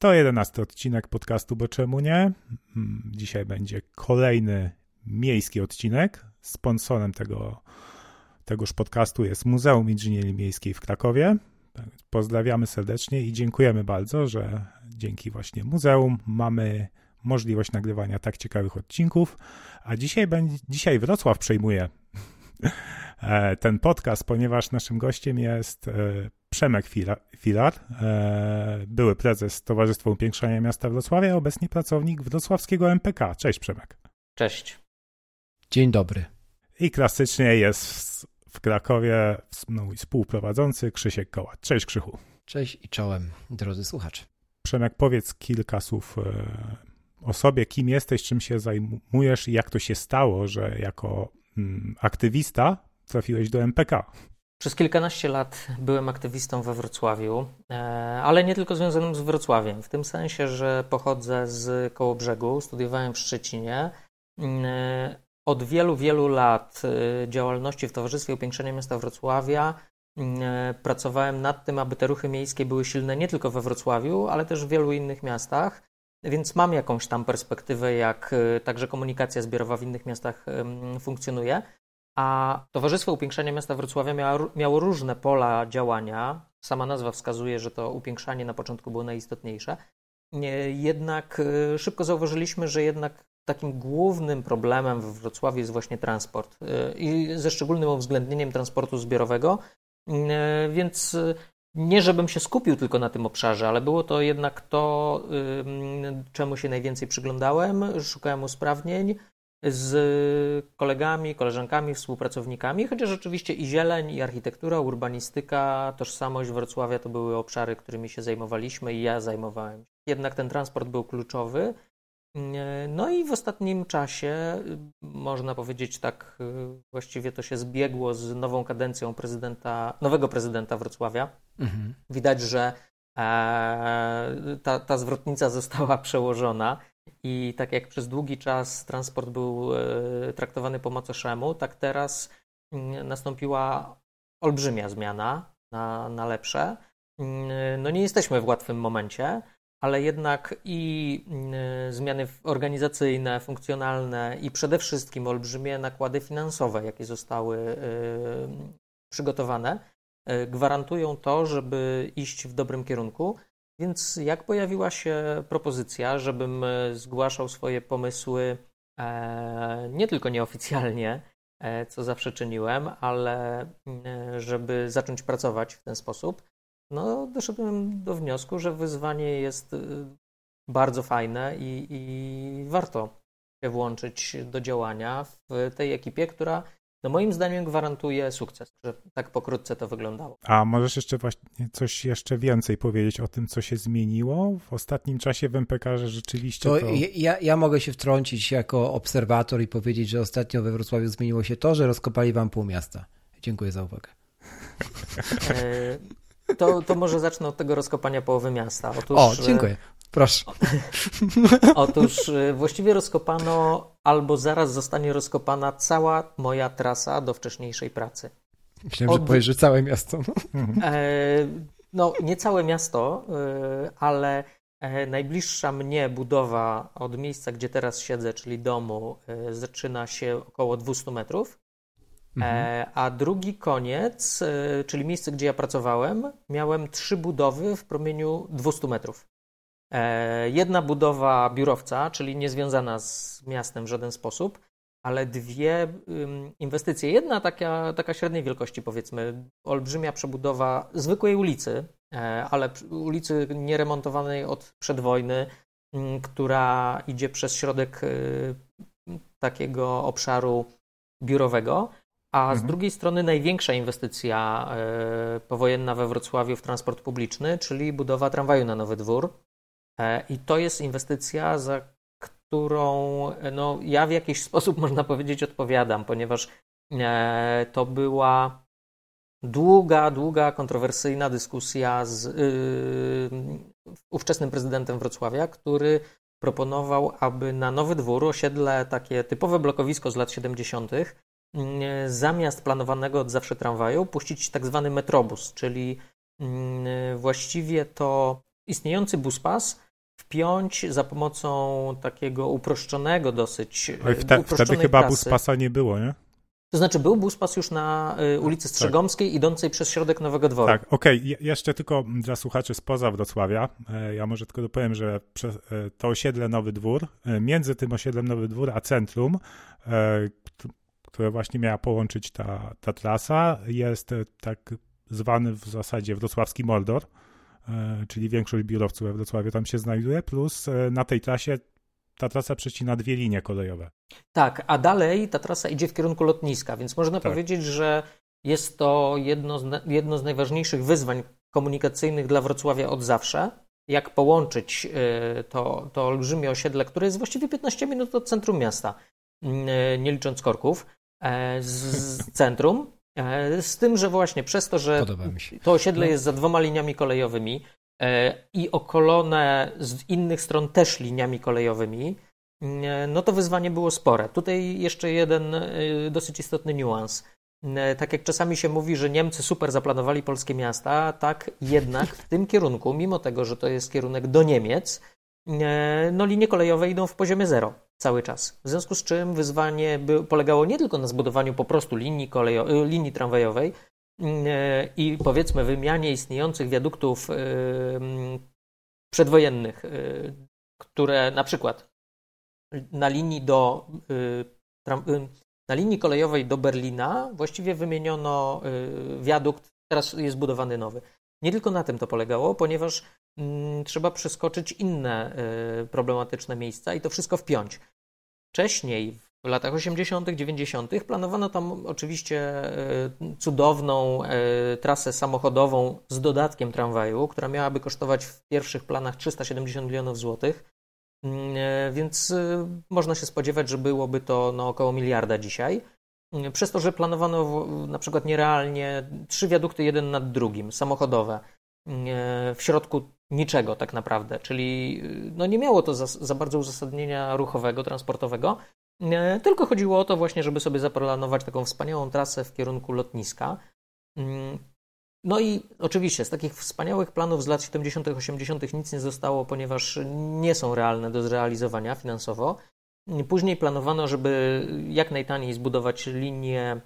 Sto jedenasty odcinek podcastu Bo czemu nie? Mm, Dzisiaj będzie kolejny miejski odcinek. Sponsorem tego, tegoż podcastu jest Muzeum Inżynierii Miejskiej w Krakowie. Pozdrawiamy serdecznie i dziękujemy bardzo, że dzięki właśnie muzeum mamy możliwość nagrywania tak ciekawych odcinków. A dzisiaj, będzie, dzisiaj Wrocław przejmuje e, ten podcast, ponieważ naszym gościem jest e, Przemek Fila- Filar, e, były prezes Towarzystwa Upiększania Miasta Wrocławia, obecnie pracownik wrocławskiego MPK. Cześć Przemek. Cześć. Dzień dobry. I klasycznie jest w Krakowie mój współprowadzący Krzysiek Kołacz. Cześć Krzychu. Cześć i czołem, drodzy słuchacze. Przemek, powiedz kilka słów e, o sobie, kim jesteś, czym się zajmujesz i jak to się stało, że jako mm, aktywista trafiłeś do MPK. Przez kilkanaście lat byłem aktywistą we Wrocławiu, e, ale nie tylko związanym z Wrocławiem, w tym sensie, że pochodzę z Kołobrzegu, studiowałem w Szczecinie. Mm, Od wielu, wielu lat e, działalności w Towarzystwie Upiększenia Miasta Wrocławia pracowałem nad tym, aby te ruchy miejskie były silne nie tylko we Wrocławiu, ale też w wielu innych miastach. Więc mam jakąś tam perspektywę, jak e, także komunikacja zbiorowa w innych miastach funkcjonuje. A Towarzystwo Upiększania Miasta Wrocławia miało, różne pola działania. Sama nazwa wskazuje, że to upiększanie na początku było najistotniejsze. Nie, Jednak e, szybko zauważyliśmy, że jednak takim głównym problemem w Wrocławiu jest właśnie transport e, i ze szczególnym uwzględnieniem transportu zbiorowego. E, Więc nie żebym się skupił tylko na tym obszarze, ale było to jednak to, czemu się najwięcej przyglądałem. Szukałem usprawnień z kolegami, koleżankami, współpracownikami, chociaż rzeczywiście i zieleń, i architektura, urbanistyka, tożsamość Wrocławia to były obszary, którymi się zajmowaliśmy i ja zajmowałem. Jednak ten transport był kluczowy. No i w ostatnim czasie, można powiedzieć tak, właściwie to się zbiegło z nową kadencją prezydenta, nowego prezydenta Wrocławia. Mhm. Widać, że e, ta, ta zwrotnica została przełożona i tak jak przez długi czas transport był e, traktowany po macoszemu, tak teraz mm, nastąpiła olbrzymia zmiana na, na lepsze. Mm, No nie jesteśmy w łatwym momencie, ale jednak i mm, zmiany organizacyjne, funkcjonalne i przede wszystkim olbrzymie nakłady finansowe, jakie zostały y, przygotowane, gwarantują to, żeby iść w dobrym kierunku. Więc jak pojawiła się propozycja, żebym y, zgłaszał swoje pomysły e, nie tylko nieoficjalnie, e, co zawsze czyniłem, ale y, żeby zacząć pracować w ten sposób, no doszedłem do wniosku, że wyzwanie jest y, bardzo fajne i, i warto się włączyć do działania w tej ekipie, która no moim zdaniem gwarantuje sukces, że tak pokrótce to wyglądało. A możesz jeszcze właśnie coś jeszcze więcej powiedzieć o tym, co się zmieniło w ostatnim czasie w MPK, że rzeczywiście To to... ja, ja mogę się wtrącić jako obserwator i powiedzieć, że ostatnio we Wrocławiu zmieniło się to, że rozkopali wam pół miasta. Dziękuję za uwagę. E, To, to może zacznę od tego rozkopania połowy miasta. Otóż, O, dziękuję. Proszę. Otóż y, właściwie rozkopano albo zaraz zostanie rozkopana cała moja trasa do wcześniejszej pracy. Myślałem, że Od- powiesz, że całe miasto. E, no, nie całe miasto, y, ale e, najbliższa mnie budowa od miejsca, gdzie teraz siedzę, czyli domu, y, zaczyna się około 200 metrów. E, a drugi koniec, czyli miejsce, gdzie ja pracowałem, miałem trzy budowy w promieniu 200 metrów. E, Jedna budowa biurowca, czyli niezwiązana z miastem w żaden sposób, ale dwie inwestycje. Jedna taka, taka średniej wielkości, powiedzmy, olbrzymia przebudowa zwykłej ulicy, e, ale ulicy nieremontowanej od przedwojny, która idzie przez środek y, takiego obszaru biurowego, a mhm. z drugiej strony największa inwestycja y, powojenna we Wrocławiu w transport publiczny, czyli budowa tramwaju na Nowy Dwór. E, I to jest inwestycja, za którą no, ja w jakiś sposób, można powiedzieć, odpowiadam, ponieważ e, to była długa, długa, kontrowersyjna dyskusja z yy, ówczesnym prezydentem Wrocławia, który proponował, aby na Nowy Dwór, osiedle takie typowe blokowisko z lat 70., yy, zamiast planowanego od zawsze tramwaju, puścić tak zwany metrobus, czyli yy, właściwie to istniejący buspas wpiąć za pomocą takiego uproszczonego dosyć. Ale wte, wtedy chyba trasy. buspasa nie było, nie? To znaczy był buspas już na y, ulicy tak. Strzegomskiej tak. idącej przez środek Nowego Dworu. Tak, okej. Okay. Jeszcze tylko dla słuchaczy spoza Wrocławia, e, ja może tylko dopowiem, że e, to osiedle Nowy Dwór, e, między tym osiedlem Nowy Dwór a centrum, które właśnie miała połączyć ta, ta trasa, jest tak zwany w zasadzie wrocławski Mordor, czyli większość biurowców we Wrocławiu tam się znajduje, plus na tej trasie ta trasa przecina dwie linie kolejowe. Tak, a dalej ta trasa idzie w kierunku lotniska, więc można tak. powiedzieć, że jest to jedno z, jedno z najważniejszych wyzwań komunikacyjnych dla Wrocławia od zawsze. Jak połączyć y, to, to olbrzymie osiedle, które jest właściwie 15 minut od centrum miasta, nie licząc korków, e, z centrum. E, z tym, że właśnie przez to, że to osiedle no. jest za dwoma liniami kolejowymi, E, i okolone z innych stron też liniami kolejowymi, e, no to wyzwanie było spore. Tutaj jeszcze jeden dosyć istotny niuans. Tak jak czasami się mówi, że Niemcy super zaplanowali polskie miasta, tak jednak w tym kierunku, mimo tego, że to jest kierunek do Niemiec, no linie kolejowe idą w poziomie zero cały czas. W związku z czym wyzwanie polegało nie tylko na zbudowaniu po prostu linii, kolejo- linii tramwajowej, E, i powiedzmy wymianie istniejących wiaduktów e, przedwojennych, e, które na przykład na linii do na linii kolejowej do Berlina właściwie wymieniono wiadukt, teraz jest budowany nowy. Nie tylko na tym to polegało, ponieważ mm, trzeba przeskoczyć inne problematyczne miejsca i to wszystko wpiąć. Wcześniej, w latach 80., 90. planowano tam oczywiście e, cudowną e, trasę samochodową z dodatkiem tramwaju, która miałaby kosztować w pierwszych planach 370 milionów złotych. Mm, e, więc można się spodziewać, że byłoby to no, około miliarda dzisiaj. Mm, przez to, że planowano na przykład nierealnie trzy wiadukty jeden nad drugim, samochodowe, mm, w środku niczego tak naprawdę, czyli no nie miało to za, za bardzo uzasadnienia ruchowego, transportowego, tylko chodziło o to właśnie, żeby sobie zaplanować taką wspaniałą trasę w kierunku lotniska. Mm, no i oczywiście z takich wspaniałych planów z lat 70., 80. nic nie zostało, ponieważ nie są realne do zrealizowania finansowo. Później planowano, żeby jak najtaniej zbudować linię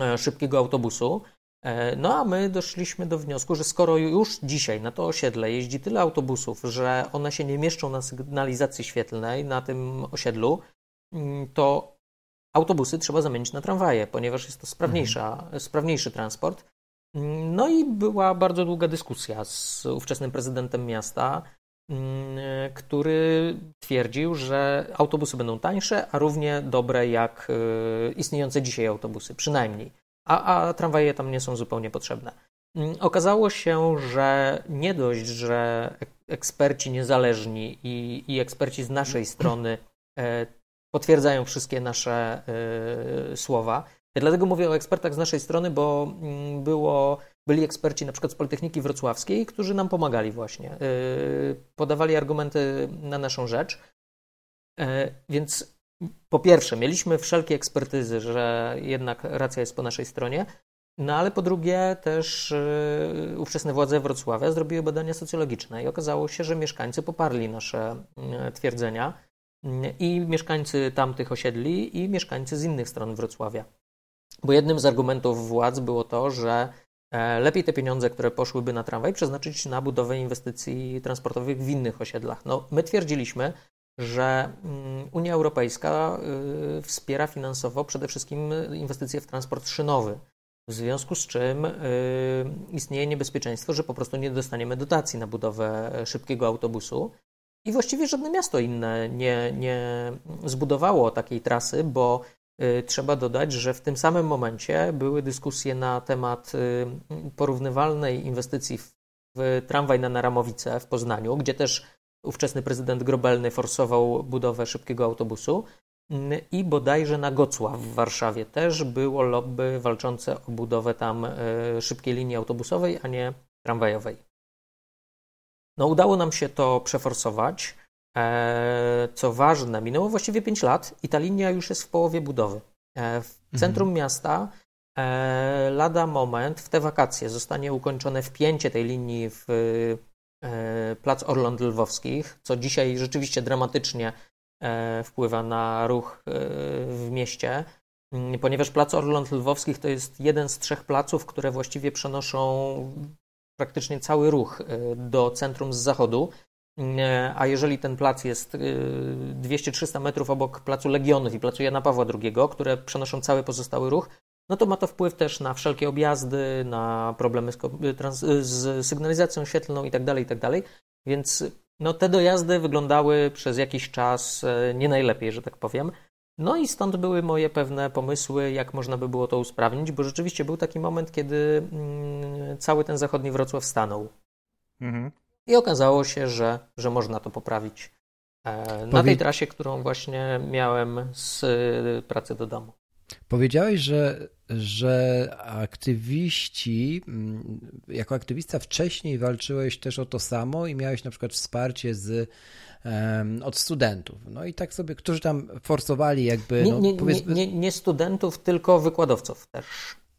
e, szybkiego autobusu. E, no a my doszliśmy do wniosku, że skoro już dzisiaj na to osiedle jeździ tyle autobusów, że one się nie mieszczą na sygnalizacji świetlnej na tym osiedlu, Mm, to autobusy trzeba zamienić na tramwaje, ponieważ jest to sprawniejsza, mhm. sprawniejszy transport. Mm, no i była bardzo długa dyskusja z ówczesnym prezydentem miasta, który twierdził, że autobusy będą tańsze, a równie dobre jak y, istniejące dzisiaj autobusy, przynajmniej. A, a tramwaje tam nie są zupełnie potrzebne. Okazało się, że nie dość, że eksperci niezależni i, i eksperci z naszej strony e, potwierdzają wszystkie nasze słowa. Ja dlatego mówię o ekspertach z naszej strony, bo y, było, byli eksperci na przykład z Politechniki Wrocławskiej, którzy nam pomagali właśnie. Y, podawali argumenty na naszą rzecz. E, więc po pierwsze, mieliśmy wszelkie ekspertyzy, że jednak racja jest po naszej stronie. No ale po drugie też y, ówczesne władze Wrocławia zrobiły badania socjologiczne i okazało się, że mieszkańcy poparli nasze y, twierdzenia i mieszkańcy tamtych osiedli, i mieszkańcy z innych stron Wrocławia. Bo jednym z argumentów władz było to, że lepiej te pieniądze, które poszłyby na tramwaj, przeznaczyć na budowę inwestycji transportowych w innych osiedlach. No, my twierdziliśmy, że mm, Unia Europejska y, wspiera finansowo przede wszystkim inwestycje w transport szynowy. W związku z czym y, istnieje niebezpieczeństwo, że po prostu nie dostaniemy dotacji na budowę szybkiego autobusu. I właściwie żadne miasto inne nie, nie zbudowało takiej trasy, bo trzeba dodać, że w tym samym momencie były dyskusje na temat porównywalnej inwestycji w, tramwaj na Naramowice w Poznaniu, gdzie też ówczesny prezydent Grobelny forsował budowę szybkiego autobusu. I bodajże na Gocław w Warszawie też było lobby walczące o budowę tam e, szybkiej linii autobusowej, a nie tramwajowej. No, udało nam się to przeforsować. E, co ważne, minęło właściwie 5 lat i ta linia już jest w połowie budowy. E, w mhm. centrum mhm. miasta lada moment, w te wakacje, zostanie ukończone wpięcie tej linii w plac Orląt Lwowskich, co dzisiaj rzeczywiście dramatycznie E, wpływa na ruch e, w mieście, ponieważ plac Orląt Lwowskich to jest jeden z trzech placów, które właściwie przenoszą praktycznie cały ruch e, do centrum z zachodu. Mm, a jeżeli ten plac jest 200-300 metrów obok placu Legionów i placu Jana Pawła II, które przenoszą cały pozostały ruch, no to ma to wpływ też na wszelkie objazdy, na problemy z, z sygnalizacją świetlną itd., tak itd. Tak Więc no te dojazdy wyglądały przez jakiś czas e, nie najlepiej, że tak powiem. No i stąd były moje pewne pomysły, jak można by było to usprawnić, bo rzeczywiście był taki moment, kiedy mm, cały ten zachodni Wrocław stanął. Mhm. I okazało się, że, że można to poprawić. E, na tej trasie, którą właśnie miałem z pracy do domu. Powiedziałeś, że, że aktywiści, mm, jako aktywista wcześniej walczyłeś też o to samo i miałeś na przykład wsparcie z, um, od studentów. No i tak sobie, którzy tam forsowali jakby... Nie, no, nie, powiedzmy... nie, nie studentów, tylko wykładowców też.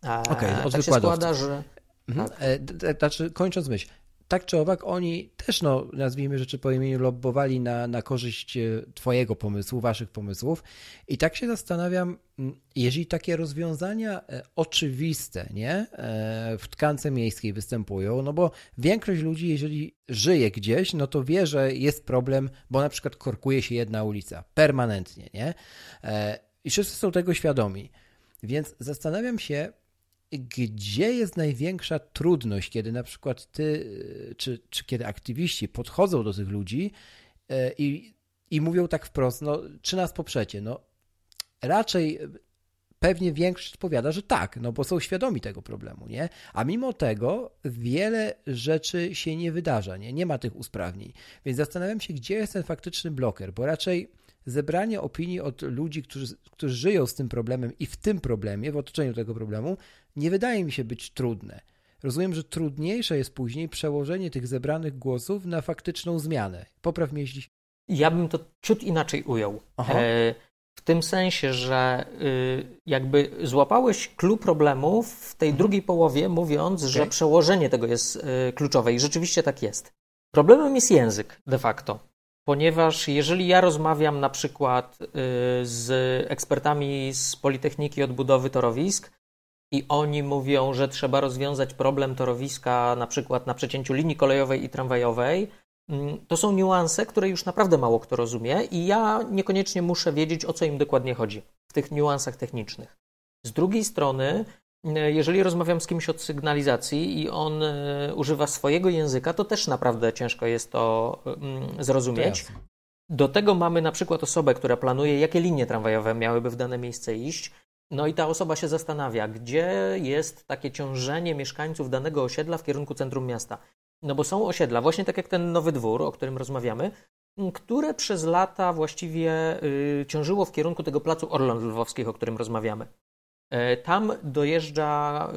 Okej, okay, od tak się składa, że... Mhm. Tak. E, znaczy, kończąc myśl, tak czy owak, oni też, no, nazwijmy rzeczy po imieniu, lobbowali na, na korzyść e, Twojego pomysłu, Waszych pomysłów. I tak się zastanawiam, jeżeli takie rozwiązania e, oczywiste nie, e, w tkance miejskiej występują, no bo większość ludzi, jeżeli żyje gdzieś, no to wie, że jest problem, bo na przykład korkuje się jedna ulica permanentnie, nie? I wszyscy są tego świadomi. Więc zastanawiam się, gdzie jest największa trudność, kiedy na przykład ty, czy, czy kiedy aktywiści podchodzą do tych ludzi e, i, i mówią tak wprost, no, czy nas poprzecie? No, raczej pewnie większość odpowiada, że tak, no bo są świadomi tego problemu, nie? A mimo tego wiele rzeczy się nie wydarza, nie? Nie ma tych usprawnień. Więc zastanawiam się, gdzie jest ten faktyczny bloker, bo raczej zebranie opinii od ludzi, którzy, którzy żyją z tym problemem i w tym problemie, w otoczeniu tego problemu, nie wydaje mi się być trudne. Rozumiem, że trudniejsze jest później przełożenie tych zebranych głosów na faktyczną zmianę. Popraw mnie, jeśli. Ja bym to ciut inaczej ujął. E, w tym sensie, że y, jakby złapałeś clue problemów w tej mhm. drugiej połowie, mówiąc, okay. że przełożenie tego jest y, kluczowe i rzeczywiście tak jest. Problemem jest język de facto. Ponieważ jeżeli ja rozmawiam na przykład y, z ekspertami z Politechniki Odbudowy Torowisk i oni mówią, że trzeba rozwiązać problem torowiska na przykład na przecięciu linii kolejowej i tramwajowej, mm, to są niuanse, które już naprawdę mało kto rozumie i ja niekoniecznie muszę wiedzieć, o co im dokładnie chodzi w tych niuansach technicznych. Z drugiej strony, y, jeżeli rozmawiam z kimś od sygnalizacji i on y, używa swojego języka, to też naprawdę ciężko jest to mm, zrozumieć. Do tego mamy na przykład osobę, która planuje, jakie linie tramwajowe miałyby w dane miejsce iść, no i ta osoba się zastanawia, gdzie jest takie ciążenie mieszkańców danego osiedla w kierunku centrum miasta. No bo są osiedla, właśnie tak jak ten nowy dwór, o którym rozmawiamy, które przez lata właściwie y, ciążyło w kierunku tego placu Orląt Lwowskich, o którym rozmawiamy. E, tam dojeżdża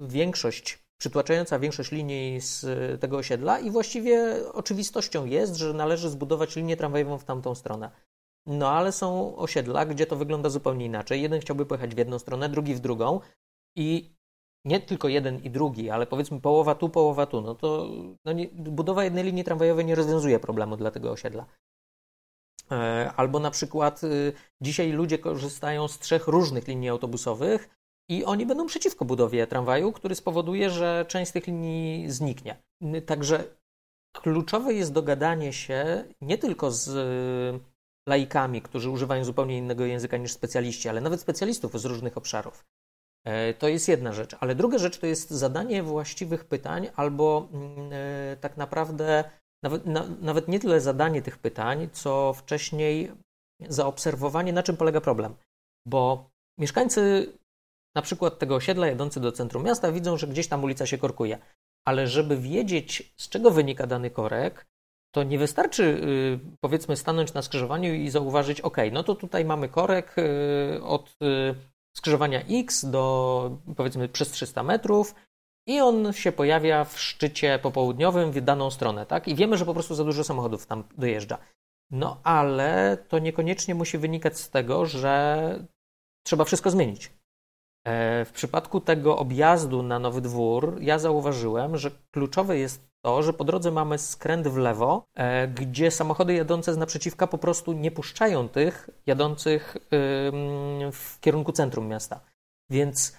większość, przytłaczająca większość linii z tego osiedla i właściwie oczywistością jest, że należy zbudować linię tramwajową w tamtą stronę. No ale są osiedla, gdzie to wygląda zupełnie inaczej. Jeden chciałby pojechać w jedną stronę, drugi w drugą i nie tylko jeden i drugi, ale powiedzmy połowa tu, połowa tu, no to no nie, budowa jednej linii tramwajowej nie rozwiązuje problemu dla tego osiedla. E, albo na przykład y, dzisiaj ludzie korzystają z trzech różnych linii autobusowych i oni będą przeciwko budowie tramwaju, który spowoduje, że część z tych linii zniknie. Także kluczowe jest dogadanie się nie tylko z laikami, którzy używają zupełnie innego języka niż specjaliści, ale nawet specjalistów z różnych obszarów. E, to jest jedna rzecz, ale druga rzecz to jest zadanie właściwych pytań, albo mm, e, tak naprawdę nawet, na, nawet nie tyle zadanie tych pytań, co wcześniej zaobserwowanie, na czym polega problem. Bo mieszkańcy na przykład tego osiedla jadący do centrum miasta widzą, że gdzieś tam ulica się korkuje. Ale żeby wiedzieć, z czego wynika dany korek, to nie wystarczy y, powiedzmy stanąć na skrzyżowaniu i zauważyć, ok, no to tutaj mamy korek y, od y, skrzyżowania X do powiedzmy przez 300 metrów i on się pojawia w szczycie popołudniowym w daną stronę, tak? I wiemy, że po prostu za dużo samochodów tam dojeżdża. No ale to niekoniecznie musi wynikać z tego, że trzeba wszystko zmienić. E, w przypadku tego objazdu na Nowy Dwór ja zauważyłem, że kluczowe jest to, że po drodze mamy skręt w lewo, e, gdzie samochody jadące z naprzeciwka po prostu nie puszczają tych jadących w kierunku centrum miasta. Więc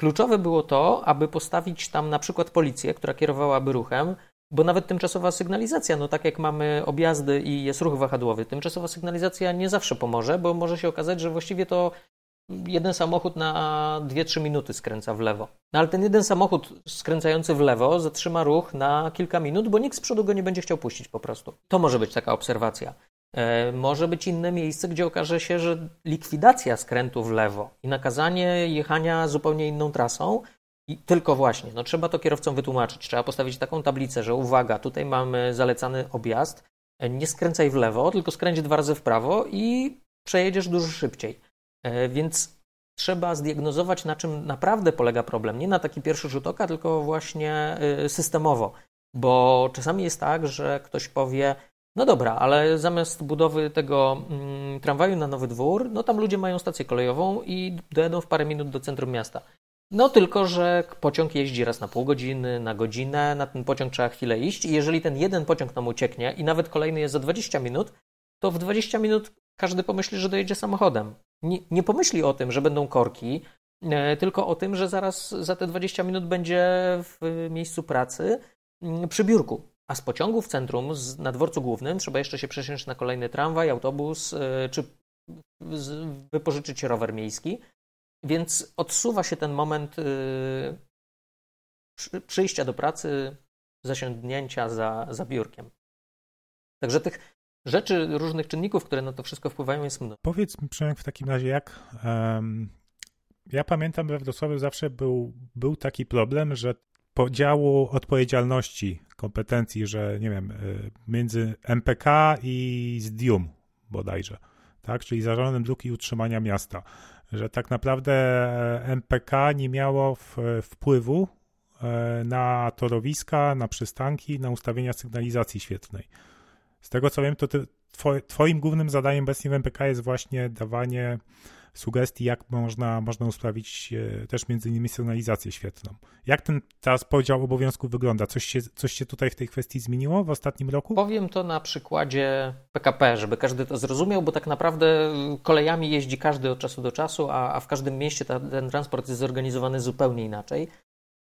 kluczowe było to, aby postawić tam na przykład policję, która kierowałaby ruchem, bo nawet tymczasowa sygnalizacja, no tak jak mamy objazdy i jest ruch wahadłowy, tymczasowa sygnalizacja nie zawsze pomoże, bo może się okazać, że właściwie to jeden samochód na 2-3 minuty skręca w lewo. No ale ten jeden samochód skręcający w lewo zatrzyma ruch na kilka minut, bo nikt z przodu go nie będzie chciał puścić po prostu. To może być taka obserwacja. E, może być inne miejsce, gdzie okaże się, że likwidacja skrętu w lewo i nakazanie jechania zupełnie inną trasą i tylko właśnie, no trzeba to kierowcom wytłumaczyć. Trzeba postawić taką tablicę, że uwaga, tutaj mamy zalecany objazd, e, nie skręcaj w lewo, tylko skręć dwa razy w prawo i przejedziesz dużo szybciej. E, więc trzeba zdiagnozować, na czym naprawdę polega problem. Nie na taki pierwszy rzut oka, tylko właśnie e, systemowo. Bo czasami jest tak, że ktoś powie, no dobra, ale zamiast budowy tego mm, tramwaju na Nowy Dwór, no tam ludzie mają stację kolejową i dojadą w parę minut do centrum miasta. No tylko, że pociąg jeździ raz na pół godziny, na godzinę, na ten pociąg trzeba chwilę iść i jeżeli ten jeden pociąg nam ucieknie i nawet kolejny jest za 20 minut, to w 20 minut każdy pomyśli, że dojedzie samochodem. Nie, nie pomyśli o tym, że będą korki, e, tylko o tym, że zaraz za te 20 minut będzie w miejscu pracy mm, przy biurku. A z pociągu w centrum, z, na dworcu głównym, trzeba jeszcze się przesiąść na kolejny tramwaj, autobus, e, czy wypożyczyć rower miejski. Więc odsuwa się ten moment e, przyjścia do pracy, zasiądnięcia za, za biurkiem. Także tych rzeczy, różnych czynników, które na to wszystko wpływają, jest mnóstwo. Powiedz mi, Przemek, w takim razie, jak. Um, ja pamiętam, we Wrocławiu zawsze był, był taki problem, że podziału odpowiedzialności, kompetencji, że nie wiem, y, między MPK i ZDIUM bodajże, tak? Czyli Zarządem Dróg i Utrzymania Miasta, że tak naprawdę MPK nie miało wpływu e, na torowiska, na przystanki, na ustawienia sygnalizacji świetnej. Z tego co wiem, to ty, twoim głównym zadaniem obecnie w MPK jest właśnie dawanie sugestii, jak można, można usprawić e, też między innymi sygnalizację świetną. Jak ten teraz podział obowiązków wygląda? Coś się, coś się tutaj w tej kwestii zmieniło w ostatnim roku? Powiem to na przykładzie PKP, żeby każdy to zrozumiał, bo tak naprawdę kolejami jeździ każdy od czasu do czasu, a, a w każdym mieście ta, ten transport jest zorganizowany zupełnie inaczej.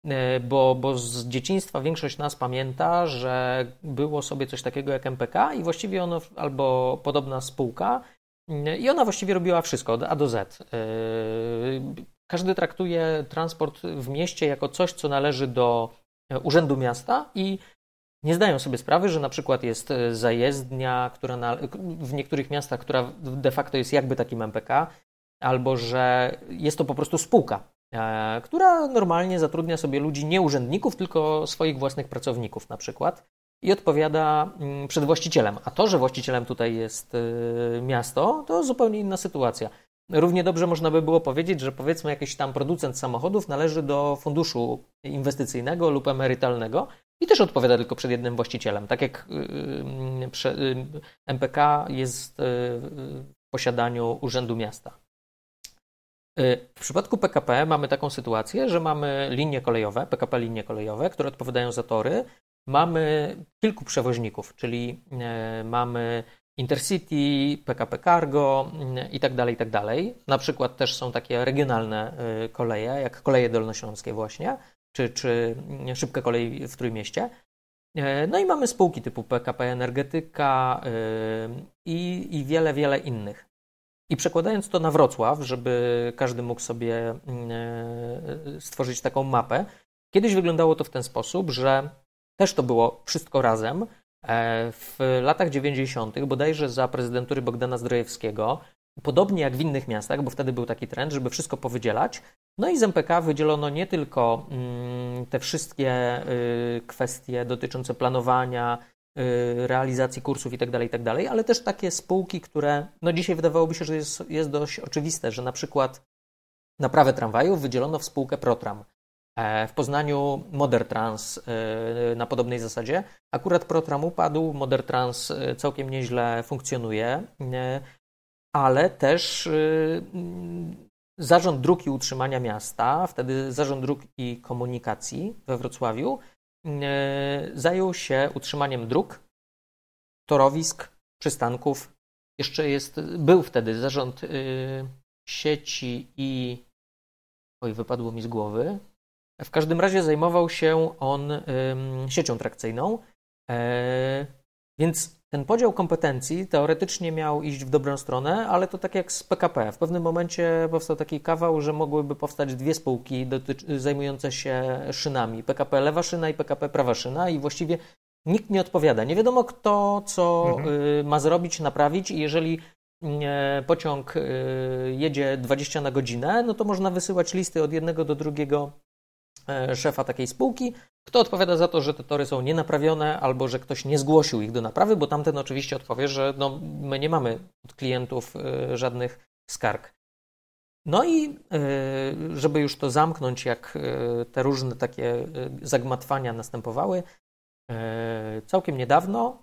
E, bo, bo z dzieciństwa większość nas pamięta, że było sobie coś takiego jak MPK i właściwie ono, albo podobna spółka, e, i ona właściwie robiła wszystko od A do Z. E, każdy traktuje transport w mieście jako coś, co należy do urzędu miasta i nie zdają sobie sprawy, że na przykład jest zajezdnia, która na, w niektórych miastach, która de facto jest jakby takim MPK, albo że jest to po prostu spółka, E, która normalnie zatrudnia sobie ludzi, nie urzędników, tylko swoich własnych pracowników na przykład i odpowiada mm, przed właścicielem. A to, że właścicielem tutaj jest y, miasto, to zupełnie inna sytuacja. Równie dobrze można by było powiedzieć, że powiedzmy jakiś tam producent samochodów należy do funduszu inwestycyjnego lub emerytalnego i też odpowiada tylko przed jednym właścicielem. Tak jak y, y, MPK jest w posiadaniu Urzędu Miasta. Y, w przypadku PKP mamy taką sytuację, że mamy linie kolejowe, PKP linie kolejowe, które odpowiadają za tory. Mamy kilku przewoźników, czyli y, mamy Intercity, PKP Cargo y, i tak dalej, tak dalej. Na przykład też są takie regionalne koleje, jak koleje dolnośląskie właśnie, czy, czy szybkie kolej w Trójmieście. No i mamy spółki typu PKP Energetyka i, i wiele, wiele innych. I przekładając to na Wrocław, żeby każdy mógł sobie stworzyć taką mapę, kiedyś wyglądało to w ten sposób, że też to było wszystko razem. W latach 90., bodajże za prezydentury Bogdana Zdrojewskiego, Podobnie jak w innych miastach, bo wtedy był taki trend, żeby wszystko powydzielać. No i z MPK wydzielono nie tylko mm, te wszystkie y, kwestie dotyczące planowania, realizacji kursów itd., tak itd., tak ale też takie spółki, które no dzisiaj wydawałoby się, że jest, jest dość oczywiste, że na przykład naprawę tramwajów wydzielono w spółkę Protram. E, w Poznaniu Modertrans y, na podobnej zasadzie. Akurat Protram upadł, Modertrans całkiem nieźle funkcjonuje ale też y, Zarząd Dróg i Utrzymania Miasta, wtedy Zarząd Dróg i Komunikacji we Wrocławiu, y, zajął się utrzymaniem dróg, torowisk, przystanków. Jeszcze jest, był wtedy zarząd y, sieci i. Oj, wypadło mi z głowy. W każdym razie zajmował się on siecią trakcyjną. E, więc ten podział kompetencji teoretycznie miał iść w dobrą stronę, ale to tak jak z PKP. W pewnym momencie powstał taki kawał, że mogłyby powstać dwie spółki zajmujące się szynami. PKP lewa szyna i PKP prawa szyna i właściwie nikt nie odpowiada. Nie wiadomo kto co mhm. Y, ma zrobić, naprawić i jeżeli pociąg y, jedzie 20 na godzinę, no to można wysyłać listy od jednego do drugiego E, szefa takiej spółki, kto odpowiada za to, że te tory są nienaprawione albo że ktoś nie zgłosił ich do naprawy, bo tamten oczywiście odpowie, że no, my nie mamy od klientów e, żadnych skarg. No i e, żeby już to zamknąć, jak te różne takie zagmatwania następowały, całkiem niedawno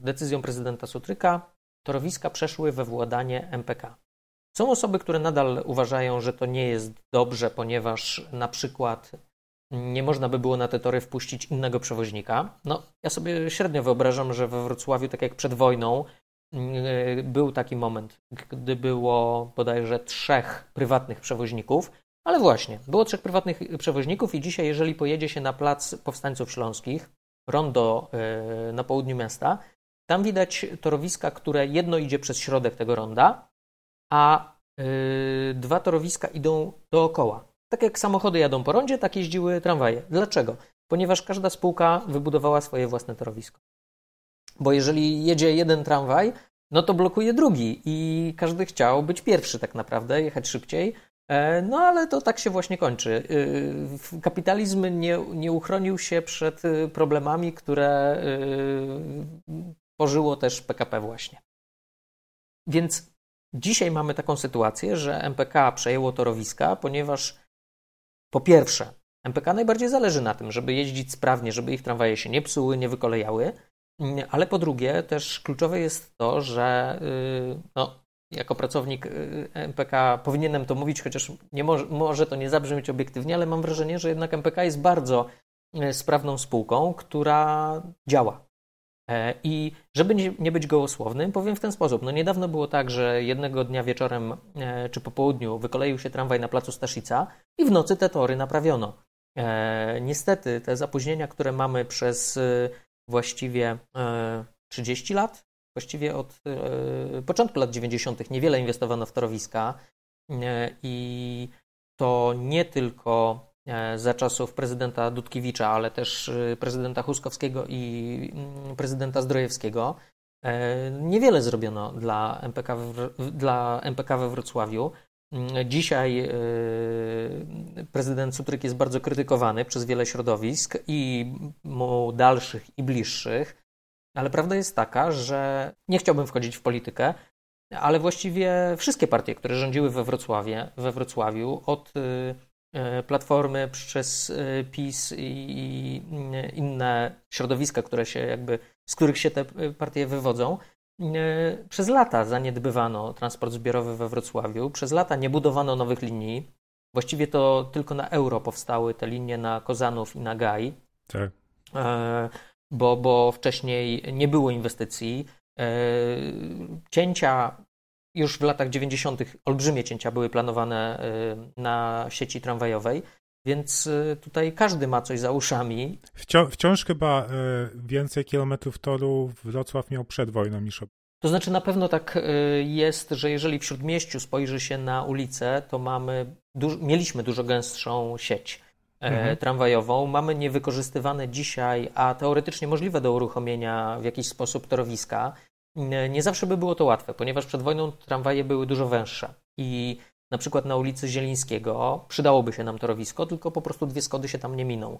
decyzją prezydenta Sutryka torowiska przeszły we władanie MPK. Są osoby, które nadal uważają, że to nie jest dobrze, ponieważ na przykład nie można by było na te tory wpuścić innego przewoźnika. No, ja sobie średnio wyobrażam, że we Wrocławiu, tak jak przed wojną, yy, był taki moment, gdy było bodajże trzech prywatnych przewoźników, ale właśnie, było trzech prywatnych przewoźników i dzisiaj, jeżeli pojedzie się na plac Powstańców Śląskich, rondo yy, na południu miasta, tam widać torowiska, które jedno idzie przez środek tego ronda, a yy, dwa torowiska idą dookoła. Tak jak samochody jadą po rondzie, tak jeździły tramwaje. Dlaczego? Ponieważ każda spółka wybudowała swoje własne torowisko. Bo jeżeli jedzie jeden tramwaj, no to blokuje drugi i każdy chciał być pierwszy tak naprawdę, jechać szybciej. E, no ale to tak się właśnie kończy. Y, kapitalizm nie, nie uchronił się przed y, problemami, które pożyło też PKP właśnie. Więc Dzisiaj mamy taką sytuację, że MPK przejęło torowiska, ponieważ po pierwsze, MPK najbardziej zależy na tym, żeby jeździć sprawnie, żeby ich tramwaje się nie psuły, nie wykolejały, ale po drugie też kluczowe jest to, że y, no, jako pracownik y, MPK powinienem to mówić, chociaż nie może, może to nie zabrzmieć obiektywnie, ale mam wrażenie, że jednak MPK jest bardzo y, sprawną spółką, która działa. E, I żeby nie być gołosłownym, powiem w ten sposób. No niedawno było tak, że jednego dnia wieczorem e, czy po południu wykoleił się tramwaj na placu Staszica i w nocy te tory naprawiono. E, niestety te zapóźnienia, które mamy przez właściwie 30 lat, właściwie od początku lat 90. niewiele inwestowano w torowiska i to nie tylko za czasów prezydenta Dudkiewicza, ale też e, prezydenta Huskowskiego i mm, prezydenta Zdrojewskiego. E, niewiele zrobiono dla MPK, w, dla MPK we Wrocławiu. Mm, dzisiaj prezydent Sutryk jest bardzo krytykowany przez wiele środowisk i mu dalszych i bliższych, ale prawda jest taka, że nie chciałbym wchodzić w politykę, ale właściwie wszystkie partie, które rządziły we, Wrocławie, we Wrocławiu od E, platformy przez e, PiS i inne środowiska, które się jakby, z których się te partie wywodzą. E, przez lata zaniedbywano transport zbiorowy we Wrocławiu, przez lata nie budowano nowych linii. Właściwie to tylko na euro powstały te linie na Kozanów i na Gaj. Tak. Bo, bo wcześniej nie było inwestycji. Cięcia już w latach 90. olbrzymie cięcia były planowane y, na sieci tramwajowej. Więc y, tutaj każdy ma coś za uszami. Wciąż, wciąż chyba y, więcej kilometrów toru Wrocław miał przed wojną niż to znaczy na pewno tak jest, że jeżeli w śródmieściu spojrzy się na ulicę, to mamy mieliśmy dużo gęstszą sieć e, mhm. tramwajową. Mamy niewykorzystywane dzisiaj, a teoretycznie możliwe do uruchomienia w jakiś sposób torowiska. Nie zawsze by było to łatwe, ponieważ przed wojną tramwaje były dużo węższe i na przykład na ulicy Zielińskiego przydałoby się nam torowisko, tylko po prostu dwie skody się tam nie miną.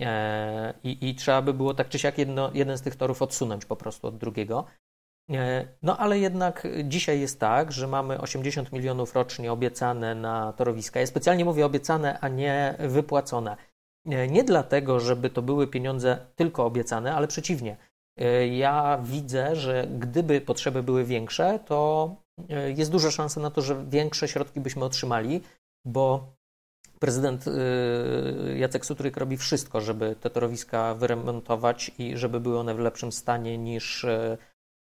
E, I, i trzeba by było tak czy siak jedno, jeden z tych torów odsunąć po prostu od drugiego. E, no ale jednak dzisiaj jest tak, że mamy 80 milionów rocznie obiecane na torowiska. Ja specjalnie mówię obiecane, a nie wypłacone. E, nie dlatego, żeby to były pieniądze tylko obiecane, ale przeciwnie. E, ja widzę, że gdyby potrzeby były większe, to jest duża szansa na to, że większe środki byśmy otrzymali, bo prezydent Jacek Sutryk robi wszystko, żeby te torowiska wyremontować i żeby były one w lepszym stanie niż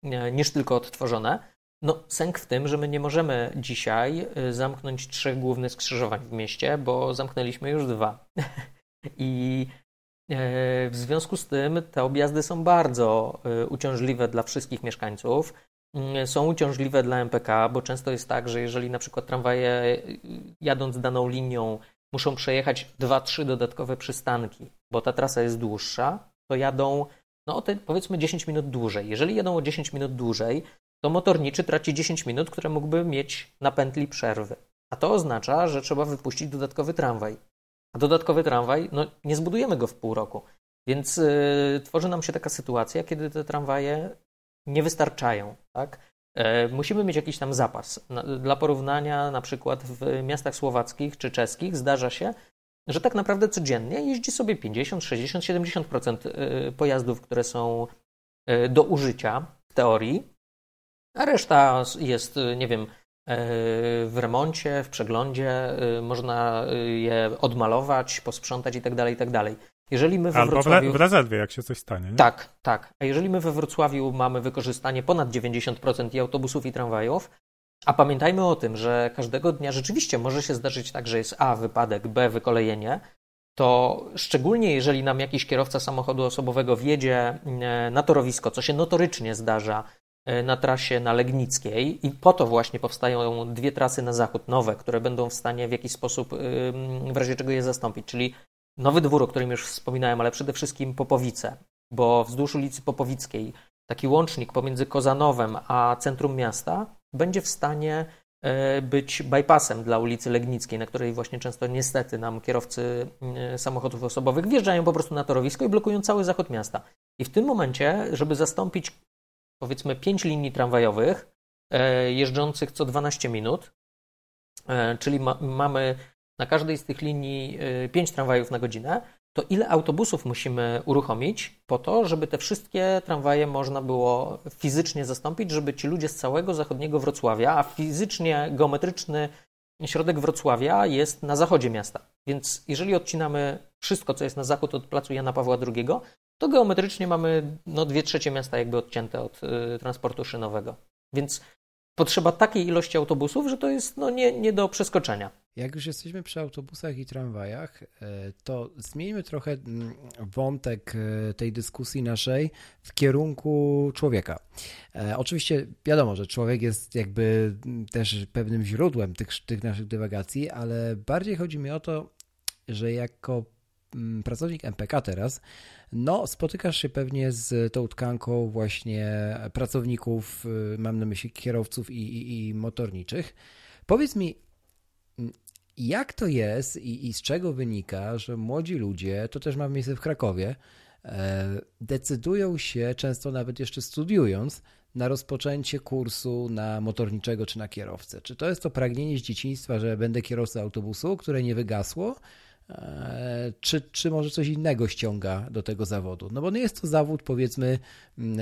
E, niż tylko odtworzone. No, sęk w tym, że my nie możemy dzisiaj e, zamknąć trzech głównych skrzyżowań w mieście, bo zamknęliśmy już dwa. I e, w związku z tym te objazdy są bardzo uciążliwe dla wszystkich mieszkańców. Mm, są uciążliwe dla MPK, bo często jest tak, że jeżeli na przykład tramwaje jadąc daną linią muszą przejechać dwa, trzy dodatkowe przystanki, bo ta trasa jest dłuższa, to jadą no te powiedzmy 10 minut dłużej. Jeżeli jedą o 10 minut dłużej, to motorniczy traci 10 minut, które mógłby mieć na pętli przerwy. A to oznacza, że trzeba wypuścić dodatkowy tramwaj. Dodatkowy tramwaj, no nie zbudujemy go w pół roku. Więc yy, tworzy nam się taka sytuacja, kiedy te tramwaje nie wystarczają. Tak? Yy, musimy mieć jakiś tam zapas. Na, dla porównania, na przykład w miastach słowackich czy czeskich zdarza się, że tak naprawdę codziennie jeździ sobie 50, 60, 70% pojazdów, które są y, do użycia w teorii, a reszta jest, y, nie wiem, y, w remoncie, w przeglądzie, można je odmalować, posprzątać i tak dalej, i tak dalej. Jeżeli my we Albo Wrocławiu... w rezerwie, jak się coś stanie. Nie? Tak, tak. A jeżeli my we Wrocławiu mamy wykorzystanie ponad 90% i autobusów i tramwajów, a pamiętajmy o tym, że każdego dnia rzeczywiście może się zdarzyć tak, że jest A wypadek, B wykolejenie, to szczególnie jeżeli nam jakiś kierowca samochodu osobowego wjedzie e, na torowisko, co się notorycznie zdarza e, na trasie na Legnickiej i po to właśnie powstają dwie trasy na zachód nowe, które będą w stanie w jakiś sposób w razie czego je zastąpić, czyli nowy dwór, o którym już wspominałem, ale przede wszystkim Popowice, bo wzdłuż ulicy Popowickiej taki łącznik pomiędzy Kozanowem a centrum miasta będzie w stanie e, być bypassem dla ulicy Legnickiej, na której właśnie często niestety nam kierowcy e, samochodów osobowych wjeżdżają po prostu na torowisko i blokują cały zachód miasta. I w tym momencie, żeby zastąpić powiedzmy 5 linii tramwajowych e, jeżdżących co 12 minut, czyli ma, mamy na każdej z tych linii 5 tramwajów na godzinę, to ile autobusów musimy uruchomić po to, żeby te wszystkie tramwaje można było fizycznie zastąpić, żeby ci ludzie z całego zachodniego Wrocławia, a fizycznie geometryczny środek Wrocławia jest na zachodzie miasta. Więc jeżeli odcinamy wszystko, co jest na zachód od placu Jana Pawła II, to geometrycznie mamy no, dwie trzecie miasta jakby odcięte od y, transportu szynowego. Więc potrzeba takiej ilości autobusów, że to jest no, nie, nie do przeskoczenia. Jak już jesteśmy przy autobusach i tramwajach, e, to zmieńmy trochę wątek e, tej dyskusji naszej w kierunku człowieka. E, oczywiście wiadomo, że człowiek jest jakby też pewnym źródłem tych, tych naszych dywagacji, ale bardziej chodzi mi o to, że jako pracownik MPK teraz, no spotykasz się pewnie z tą tkanką właśnie pracowników, mam na myśli kierowców i, i, i motorniczych. Powiedz mi, jak to jest i, i z czego wynika, że młodzi ludzie, to też ma miejsce w Krakowie, e, decydują się, często nawet jeszcze studiując, na rozpoczęcie kursu na motorniczego czy na kierowcę? Czy to jest to pragnienie z dzieciństwa, że będę kierowcą autobusu, które nie wygasło? E, czy, czy może coś innego ściąga do tego zawodu? No bo nie jest to zawód, powiedzmy,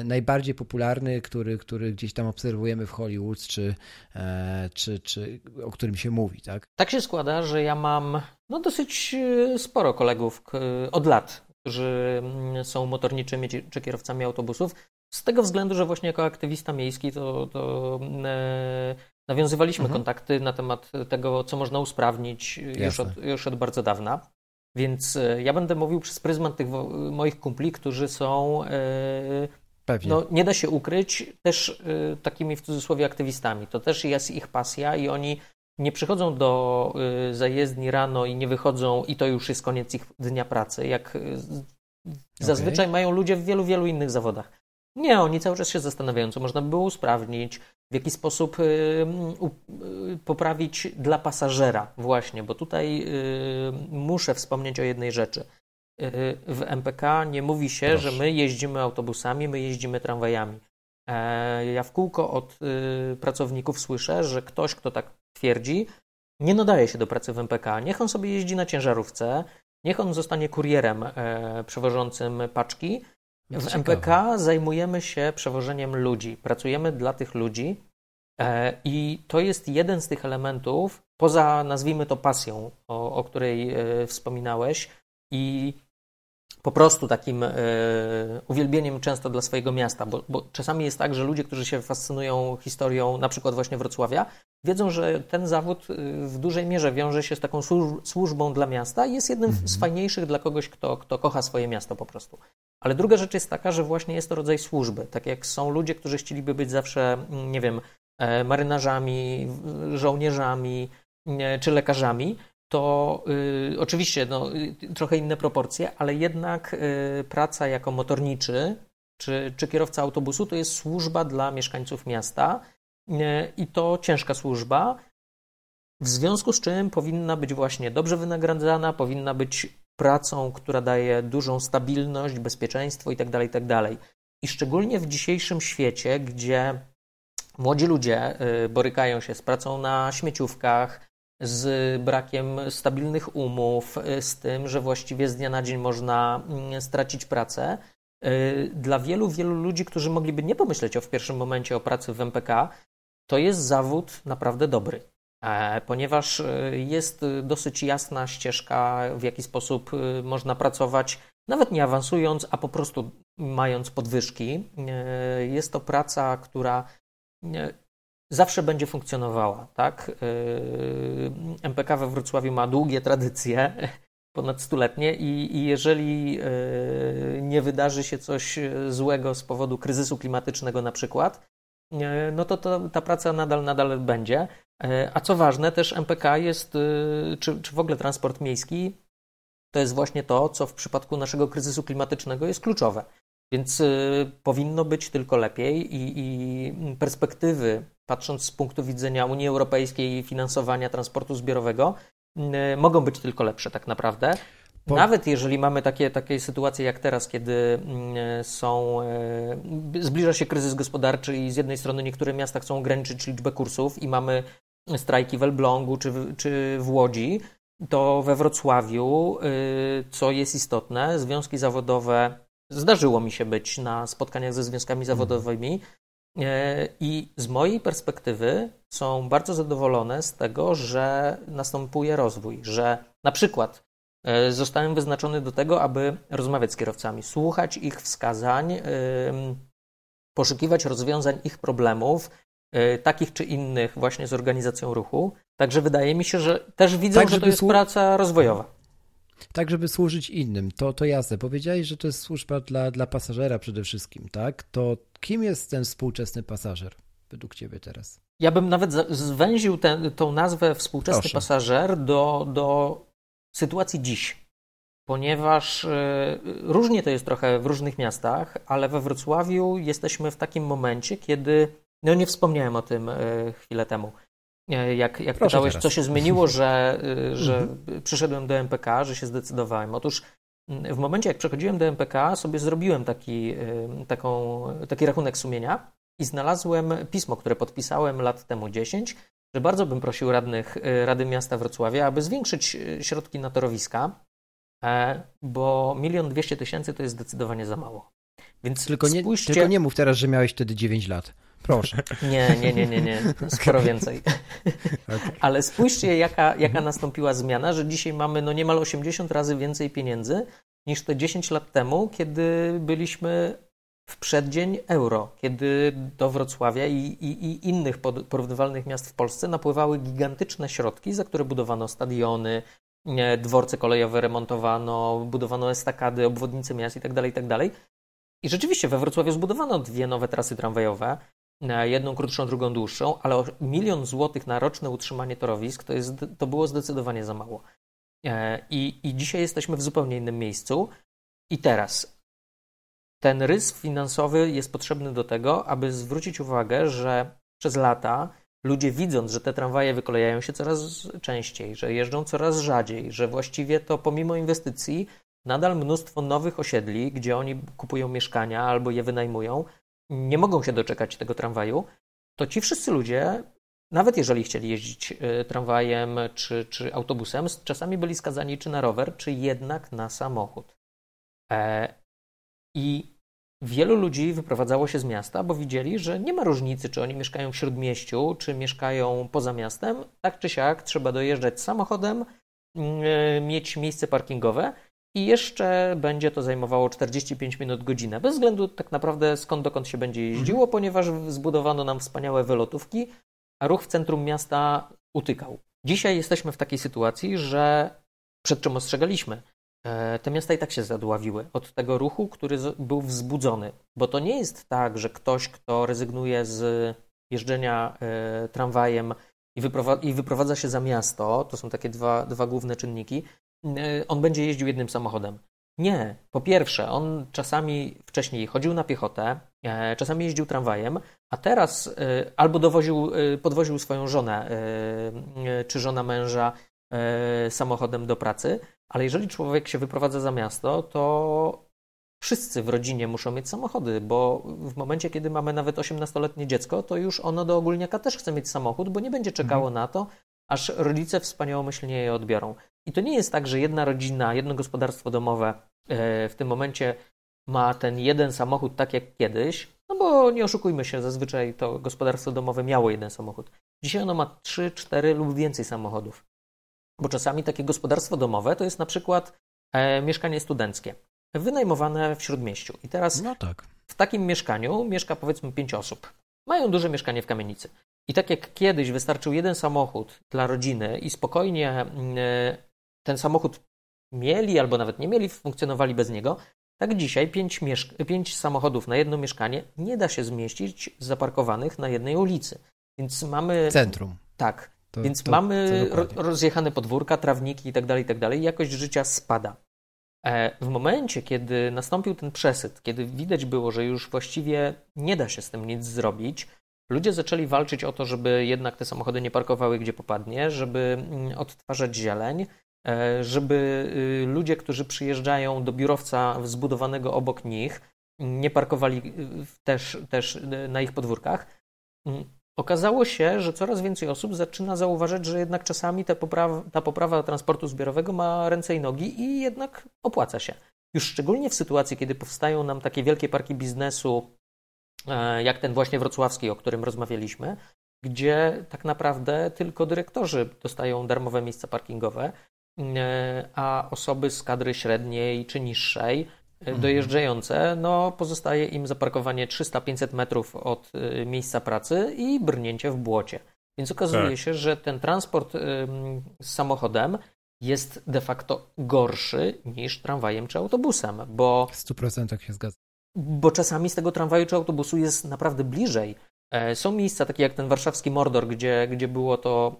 najbardziej popularny, który, który gdzieś tam obserwujemy w Hollywood, czy, e, czy, czy o którym się mówi, tak? Tak się składa, że ja mam no, dosyć e, sporo kolegów od lat, którzy są motorniczymi czy kierowcami autobusów. Z tego względu, że właśnie jako aktywista miejski to, to Nawiązywaliśmy mhm. kontakty na temat tego, co można usprawnić już od, już od bardzo dawna. Więc e, ja będę mówił przez pryzmat tych moich kumpli, którzy są, Pewnie. no nie da się ukryć, też takimi w cudzysłowie aktywistami. To też jest ich pasja i oni nie przychodzą do zajezdni rano i nie wychodzą i to już jest koniec ich dnia pracy, jak zazwyczaj okay. mają ludzie w wielu, wielu innych zawodach. Nie, oni cały czas się zastanawiają, co można by było usprawnić, w jaki sposób y, y, poprawić dla pasażera, właśnie, bo tutaj y, muszę wspomnieć o jednej rzeczy. W MPK nie mówi się, Proszę. że my jeździmy autobusami, my jeździmy tramwajami. E, ja w kółko od pracowników słyszę, że ktoś, kto tak twierdzi, nie nadaje się do pracy w MPK. Niech on sobie jeździ na ciężarówce, niech on zostanie kurierem e, przewożącym paczki, w MPK zajmujemy się przewożeniem ludzi. Pracujemy dla tych ludzi e, i to jest jeden z tych elementów, poza nazwijmy to pasją, o, o której e, wspominałeś, i po prostu takim e, uwielbieniem często dla swojego miasta, bo, bo, czasami jest tak, że ludzie, którzy się fascynują historią na przykład właśnie Wrocławia, wiedzą, że ten zawód w dużej mierze wiąże się z taką służbą dla miasta i jest jednym z mhm. fajniejszych dla kogoś, kto, kto kocha swoje miasto po prostu. Ale druga rzecz jest taka, że właśnie jest to rodzaj służby. Tak jak są ludzie, którzy chcieliby być zawsze, mm, nie wiem, e, marynarzami, żołnierzami czy lekarzami, to y, oczywiście no, y, trochę inne proporcje, ale jednak y, praca jako motorniczy czy, czy kierowca autobusu to jest służba dla mieszkańców miasta y, i to ciężka służba, w związku z czym powinna być właśnie dobrze wynagradzana, powinna być pracą, która daje dużą stabilność, bezpieczeństwo itd., tak itd. Tak I szczególnie w dzisiejszym świecie, gdzie młodzi ludzie y, borykają się z pracą na śmieciówkach, z brakiem stabilnych umów, y, z tym, że właściwie z dnia na dzień można mm, stracić pracę. Y, dla wielu, wielu ludzi, którzy mogliby nie pomyśleć o w pierwszym momencie o pracy w MPK, to jest zawód naprawdę dobry. E, ponieważ e, jest dosyć jasna ścieżka, w jaki sposób e, można pracować, nawet nie awansując, a po prostu mając podwyżki. Jest to praca, która zawsze będzie funkcjonowała. Tak? MPK we Wrocławiu ma długie tradycje, ponad stuletnie, i, i jeżeli nie wydarzy się coś złego z powodu kryzysu klimatycznego, na przykład, no to, ta praca nadal, nadal będzie. A co ważne, też MPK jest, czy, czy w ogóle transport miejski, to jest właśnie to, co w przypadku naszego kryzysu klimatycznego jest kluczowe. Więc y, powinno być tylko lepiej i, i perspektywy, patrząc z punktu widzenia Unii Europejskiej i finansowania transportu zbiorowego, y, mogą być tylko lepsze tak naprawdę. Po... Nawet jeżeli mamy takie, takie sytuacje jak teraz, kiedy mm, są, zbliża się kryzys gospodarczy i z jednej strony niektóre miasta chcą ograniczyć liczbę kursów i mamy strajki w Elblągu czy w, czy w Łodzi, to we Wrocławiu, y, co jest istotne, związki zawodowe, zdarzyło mi się być na spotkaniach ze związkami mhm. zawodowymi e, i z mojej perspektywy są bardzo zadowolone z tego, że następuje rozwój, że na przykład e, zostałem wyznaczony do tego, aby rozmawiać z kierowcami, słuchać ich wskazań, poszukiwać rozwiązań ich problemów, E, takich czy innych właśnie z organizacją ruchu. Także wydaje mi się, że też widzą, tak, że to jest słu- praca rozwojowa. Tak, żeby służyć innym. To, to jasne. Powiedziałeś, że to jest służba dla, dla pasażera przede wszystkim, tak? To kim jest ten współczesny pasażer według ciebie teraz? Ja bym nawet zwęził tą nazwę współczesny Proszę. pasażer do, do sytuacji dziś. Ponieważ y, różnie to jest trochę w różnych miastach, ale we Wrocławiu jesteśmy w takim momencie, kiedy no nie wspomniałem o tym e, chwilę temu. E, jak, jak pytałeś, teraz. co się zmieniło, że, e, że mhm. przyszedłem do MPK, że się zdecydowałem. Otóż w momencie, jak przechodziłem do MPK, sobie zrobiłem taki, taką, taki rachunek sumienia i znalazłem pismo, które podpisałem lat temu 10, że bardzo bym prosił radnych Rady Miasta Wrocławia, aby zwiększyć środki na torowiska, bo milion dwieście tysięcy to jest zdecydowanie za mało. Więc tylko nie, spójrzcie... tylko nie mów teraz, że miałeś wtedy 9 lat. Proszę. Nie, nie, nie, nie, nie. Sporo więcej. Okay. Ale spójrzcie, jaka, jaka nastąpiła zmiana, że dzisiaj mamy no niemal 80 razy więcej pieniędzy niż te 10 lat temu, kiedy byliśmy w przeddzień euro, kiedy do Wrocławia i, i, i innych porównywalnych miast w Polsce napływały gigantyczne środki, za które budowano stadiony, dworce kolejowe remontowano, budowano estakady, obwodnice miast itd., tak itd. Tak I rzeczywiście we Wrocławiu zbudowano dwie nowe trasy tramwajowe, jedną krótszą, drugą dłuższą, ale milion złotych na roczne utrzymanie torowisk to, jest, to było zdecydowanie za mało. E, I, I dzisiaj jesteśmy w zupełnie innym miejscu. I teraz ten rys finansowy jest potrzebny do tego, aby zwrócić uwagę, że przez lata ludzie widząc, że te tramwaje wykolejają się coraz częściej, że jeżdżą coraz rzadziej, że właściwie to pomimo inwestycji nadal mnóstwo nowych osiedli, gdzie oni kupują mieszkania albo je wynajmują, nie mogą się doczekać tego tramwaju, to ci wszyscy ludzie, nawet jeżeli chcieli jeździć y, tramwajem czy, czy autobusem, czasami byli skazani czy na rower, czy jednak na samochód. E, I wielu ludzi wyprowadzało się z miasta, bo widzieli, że nie ma różnicy, czy oni mieszkają w śródmieściu, czy mieszkają poza miastem. Tak czy siak trzeba dojeżdżać samochodem, mm, mieć miejsce parkingowe i jeszcze będzie to zajmowało 45 minut godzinę, bez względu tak naprawdę skąd dokąd się będzie jeździło, mhm. ponieważ zbudowano nam wspaniałe wylotówki, a ruch w centrum miasta utykał. Dzisiaj jesteśmy w takiej sytuacji, że przed czym ostrzegaliśmy, e, te miasta i tak się zadławiły od tego ruchu, który był wzbudzony. Bo to nie jest tak, że ktoś, kto rezygnuje z jeżdżenia e, tramwajem i, wyprowadza, i wyprowadza się za miasto, to są takie dwa, dwa główne czynniki, on będzie jeździł jednym samochodem. Nie. Po pierwsze, on czasami wcześniej chodził na piechotę, e, czasami jeździł tramwajem, a teraz e, albo dowoził, podwoził swoją żonę czy żona męża samochodem do pracy, ale jeżeli człowiek się wyprowadza za miasto, to wszyscy w rodzinie muszą mieć samochody, bo w momencie, kiedy mamy nawet 18-letnie dziecko, to już ono do ogólniaka też chce mieć samochód, bo nie będzie czekało mhm. na to, aż rodzice wspaniałomyślnie je odbiorą. I to nie jest tak, że jedna rodzina, jedno gospodarstwo domowe e, w tym momencie ma ten jeden samochód tak jak kiedyś, no bo nie oszukujmy się, zazwyczaj to gospodarstwo domowe miało jeden samochód. Dzisiaj ono ma 3, 4 lub więcej samochodów. Bo czasami takie gospodarstwo domowe to jest na przykład e, mieszkanie studenckie, wynajmowane w śródmieściu. I teraz no tak. w takim mieszkaniu mieszka powiedzmy 5 osób. Mają duże mieszkanie w kamienicy. I tak jak kiedyś wystarczył jeden samochód dla rodziny i spokojnie mm, e, ten samochód mieli albo nawet nie mieli, funkcjonowali bez niego, tak dzisiaj pięć, pięć samochodów na jedno mieszkanie nie da się zmieścić zaparkowanych na jednej ulicy. Więc mamy. Centrum. Tak. To, Więc to, mamy to rozjechane podwórka, trawniki itd., tak itd. Tak jakość życia spada. E, w momencie, kiedy nastąpił ten przesyt, kiedy widać było, że już właściwie nie da się z tym nic zrobić, ludzie zaczęli walczyć o to, żeby jednak te samochody nie parkowały gdzie popadnie, żeby mm, odtwarzać zieleń, E, żeby y, ludzie, którzy przyjeżdżają do biurowca zbudowanego obok nich, nie parkowali y, też, też y, na ich podwórkach. Mm, okazało się, że coraz więcej osób zaczyna zauważać, że jednak czasami ta poprawa, ta poprawa transportu zbiorowego ma ręce i nogi i jednak opłaca się. Już szczególnie w sytuacji, kiedy powstają nam takie wielkie parki biznesu, jak ten właśnie wrocławski, o którym rozmawialiśmy, gdzie tak naprawdę tylko dyrektorzy dostają darmowe miejsca parkingowe, E, a osoby z kadry średniej czy niższej e, mhm. dojeżdżające, no pozostaje im zaparkowanie 300-500 metrów od e, miejsca pracy i brnięcie w błocie. Więc okazuje tak. się, że ten transport z samochodem jest de facto gorszy niż tramwajem czy autobusem, bo... W 100% się zgadza. Bo czasami z tego tramwaju czy autobusu jest naprawdę bliżej. Są miejsca takie jak ten warszawski Mordor, gdzie, gdzie było to,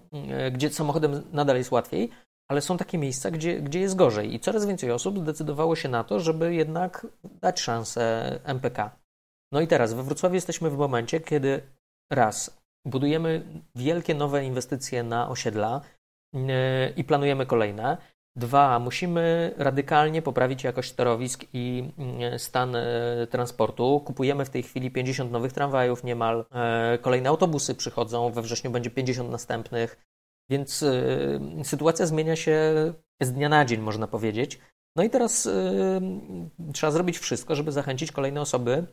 gdzie samochodem nadal jest łatwiej, ale są takie miejsca, gdzie, gdzie jest gorzej i coraz więcej osób zdecydowało się na to, żeby jednak dać szansę MPK. No i teraz we Wrocławiu jesteśmy w momencie, kiedy raz budujemy wielkie nowe inwestycje na osiedla yy, i planujemy kolejne. Dwa, musimy radykalnie poprawić jakość torowisk i yy, stan yy, transportu. Kupujemy w tej chwili 50 nowych tramwajów niemal. Kolejne autobusy przychodzą, we wrześniu będzie 50 następnych. Więc y, sytuacja zmienia się z dnia na dzień, można powiedzieć. No i teraz trzeba zrobić wszystko, żeby zachęcić kolejne osoby.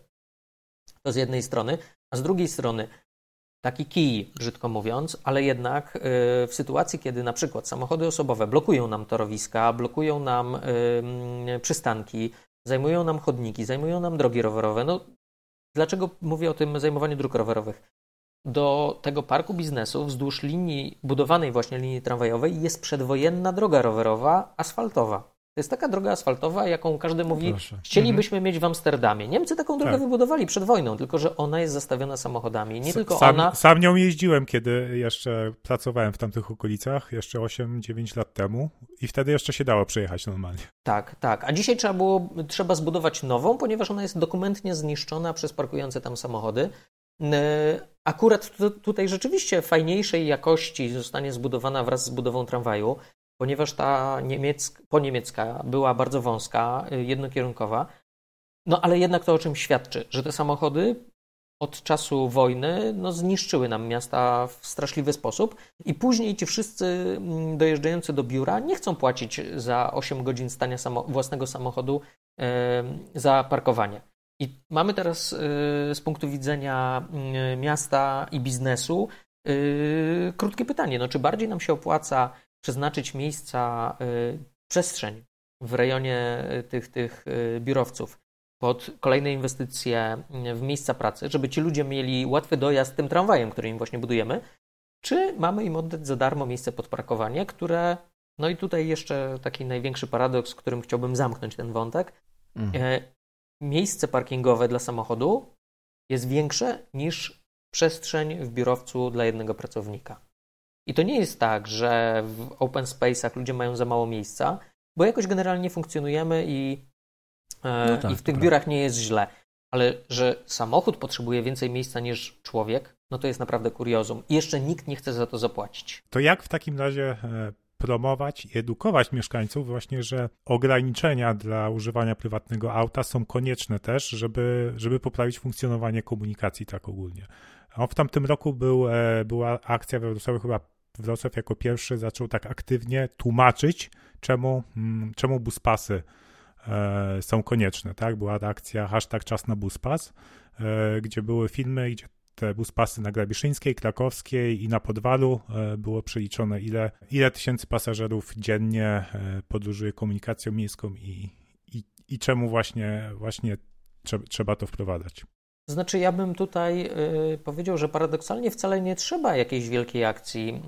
To z jednej strony, a z drugiej strony taki kij, brzydko mówiąc, ale jednak y, w sytuacji, kiedy na przykład samochody osobowe blokują nam torowiska, blokują nam przystanki, zajmują nam chodniki, zajmują nam drogi rowerowe, no dlaczego mówię o tym zajmowaniu dróg rowerowych? Do tego parku biznesu wzdłuż linii, budowanej właśnie linii tramwajowej jest przedwojenna droga rowerowa asfaltowa. To jest taka droga asfaltowa, jaką każdy mówi, Proszę. chcielibyśmy mieć w Amsterdamie. Niemcy taką drogę Tak. wybudowali przed wojną, tylko że ona jest zastawiona samochodami. Nie S- tylko sam, ona. Sam nią jeździłem, kiedy jeszcze pracowałem w tamtych okolicach, jeszcze 8-9 lat temu i wtedy jeszcze się dało przejechać normalnie. Tak, tak. A dzisiaj trzeba było, trzeba zbudować nową, ponieważ ona jest dokumentnie zniszczona przez parkujące tam samochody. Akurat tu, tutaj rzeczywiście fajniejszej jakości zostanie zbudowana wraz z budową tramwaju, ponieważ ta niemiecka, poniemiecka była bardzo wąska, y, jednokierunkowa. No ale jednak to o czym świadczy, że te samochody od czasu wojny no, zniszczyły nam miasta w straszliwy sposób i później ci wszyscy mm, dojeżdżający do biura nie chcą płacić za 8 godzin stania samo, własnego samochodu za parkowanie. I mamy teraz e, z punktu widzenia mm, miasta i biznesu krótkie pytanie, no, czy bardziej nam się opłaca przeznaczyć miejsca, e, przestrzeń w rejonie e, tych, tych e, biurowców pod kolejne inwestycje w miejsca pracy, żeby ci ludzie mieli łatwy dojazd tym tramwajem, który im właśnie budujemy, czy mamy im oddać za darmo miejsce pod parkowanie, które, no i tutaj jeszcze taki największy paradoks, którym chciałbym zamknąć ten wątek, Mhm. e, miejsce parkingowe dla samochodu jest większe niż przestrzeń w biurowcu dla jednego pracownika. I to nie jest tak, że w open space'ach ludzie mają za mało miejsca, bo jakoś generalnie funkcjonujemy i, e, No tak, i w tych biurach nie jest źle. Ale że samochód potrzebuje więcej miejsca niż człowiek, no to jest naprawdę kuriozum. I jeszcze nikt nie chce za to zapłacić. To jak w takim razie e, promować i edukować mieszkańców właśnie, że ograniczenia dla używania prywatnego auta są konieczne też, żeby, żeby poprawić funkcjonowanie komunikacji tak ogólnie. A w tamtym roku był, e, była akcja we Wrocławiu, chyba Wrocław jako pierwszy zaczął tak aktywnie tłumaczyć, czemu, mm, czemu buspasy e, są konieczne, tak? Była akcja hashtag czas na buspas, e, gdzie były filmy, gdzie te buspasy na Grabiszyńskiej, Krakowskiej i na Podwalu e, było przeliczone, ile, ile tysięcy pasażerów dziennie podróżuje komunikacją miejską i, i, i czemu właśnie, właśnie trze- trzeba to wprowadzać. Znaczy, ja bym tutaj y, powiedział, że paradoksalnie wcale nie trzeba jakiejś wielkiej akcji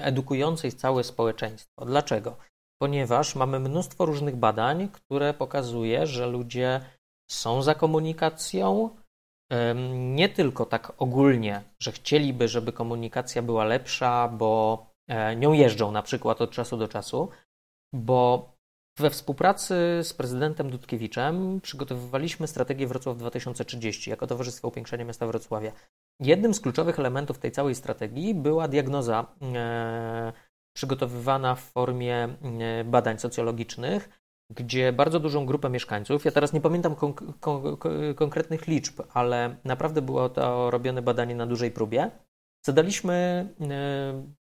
y, edukującej całe społeczeństwo. Dlaczego? Ponieważ mamy mnóstwo różnych badań, które pokazuje, że ludzie są za komunikacją, ym, nie tylko tak ogólnie, że chcieliby, żeby komunikacja była lepsza, bo e, nią jeżdżą na przykład od czasu do czasu, bo we współpracy z prezydentem Dudkiewiczem przygotowywaliśmy strategię Wrocław 2030 jako Towarzystwo Upiększania Miasta Wrocławia. Jednym z kluczowych elementów tej całej strategii była diagnoza e, przygotowywana w formie e, badań socjologicznych, gdzie bardzo dużą grupę mieszkańców, ja teraz nie pamiętam kon kon konkretnych liczb, ale naprawdę było to robione badanie na dużej próbie, zadaliśmy e,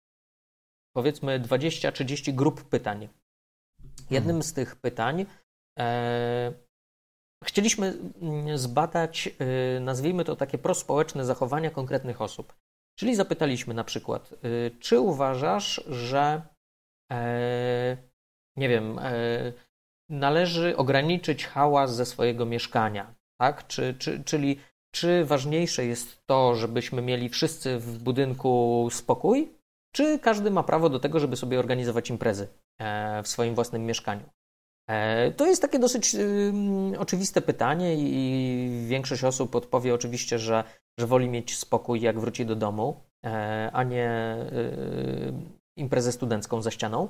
powiedzmy 20-30 grup pytań. Jednym z tych pytań e, chcieliśmy mm, zbadać, e, nazwijmy to takie prospołeczne zachowania konkretnych osób. Czyli zapytaliśmy na przykład, e, czy uważasz, że e, nie wiem, e, należy ograniczyć hałas ze swojego mieszkania, tak? Czy, czy, czyli czy ważniejsze jest to, żebyśmy mieli wszyscy w budynku spokój, czy każdy ma prawo do tego, żeby sobie organizować imprezy w swoim własnym mieszkaniu? E, To jest takie dosyć ym, oczywiste pytanie i większość osób odpowie oczywiście, że, że woli mieć spokój, jak wróci do domu, e, a nie y, imprezę studencką za ścianą.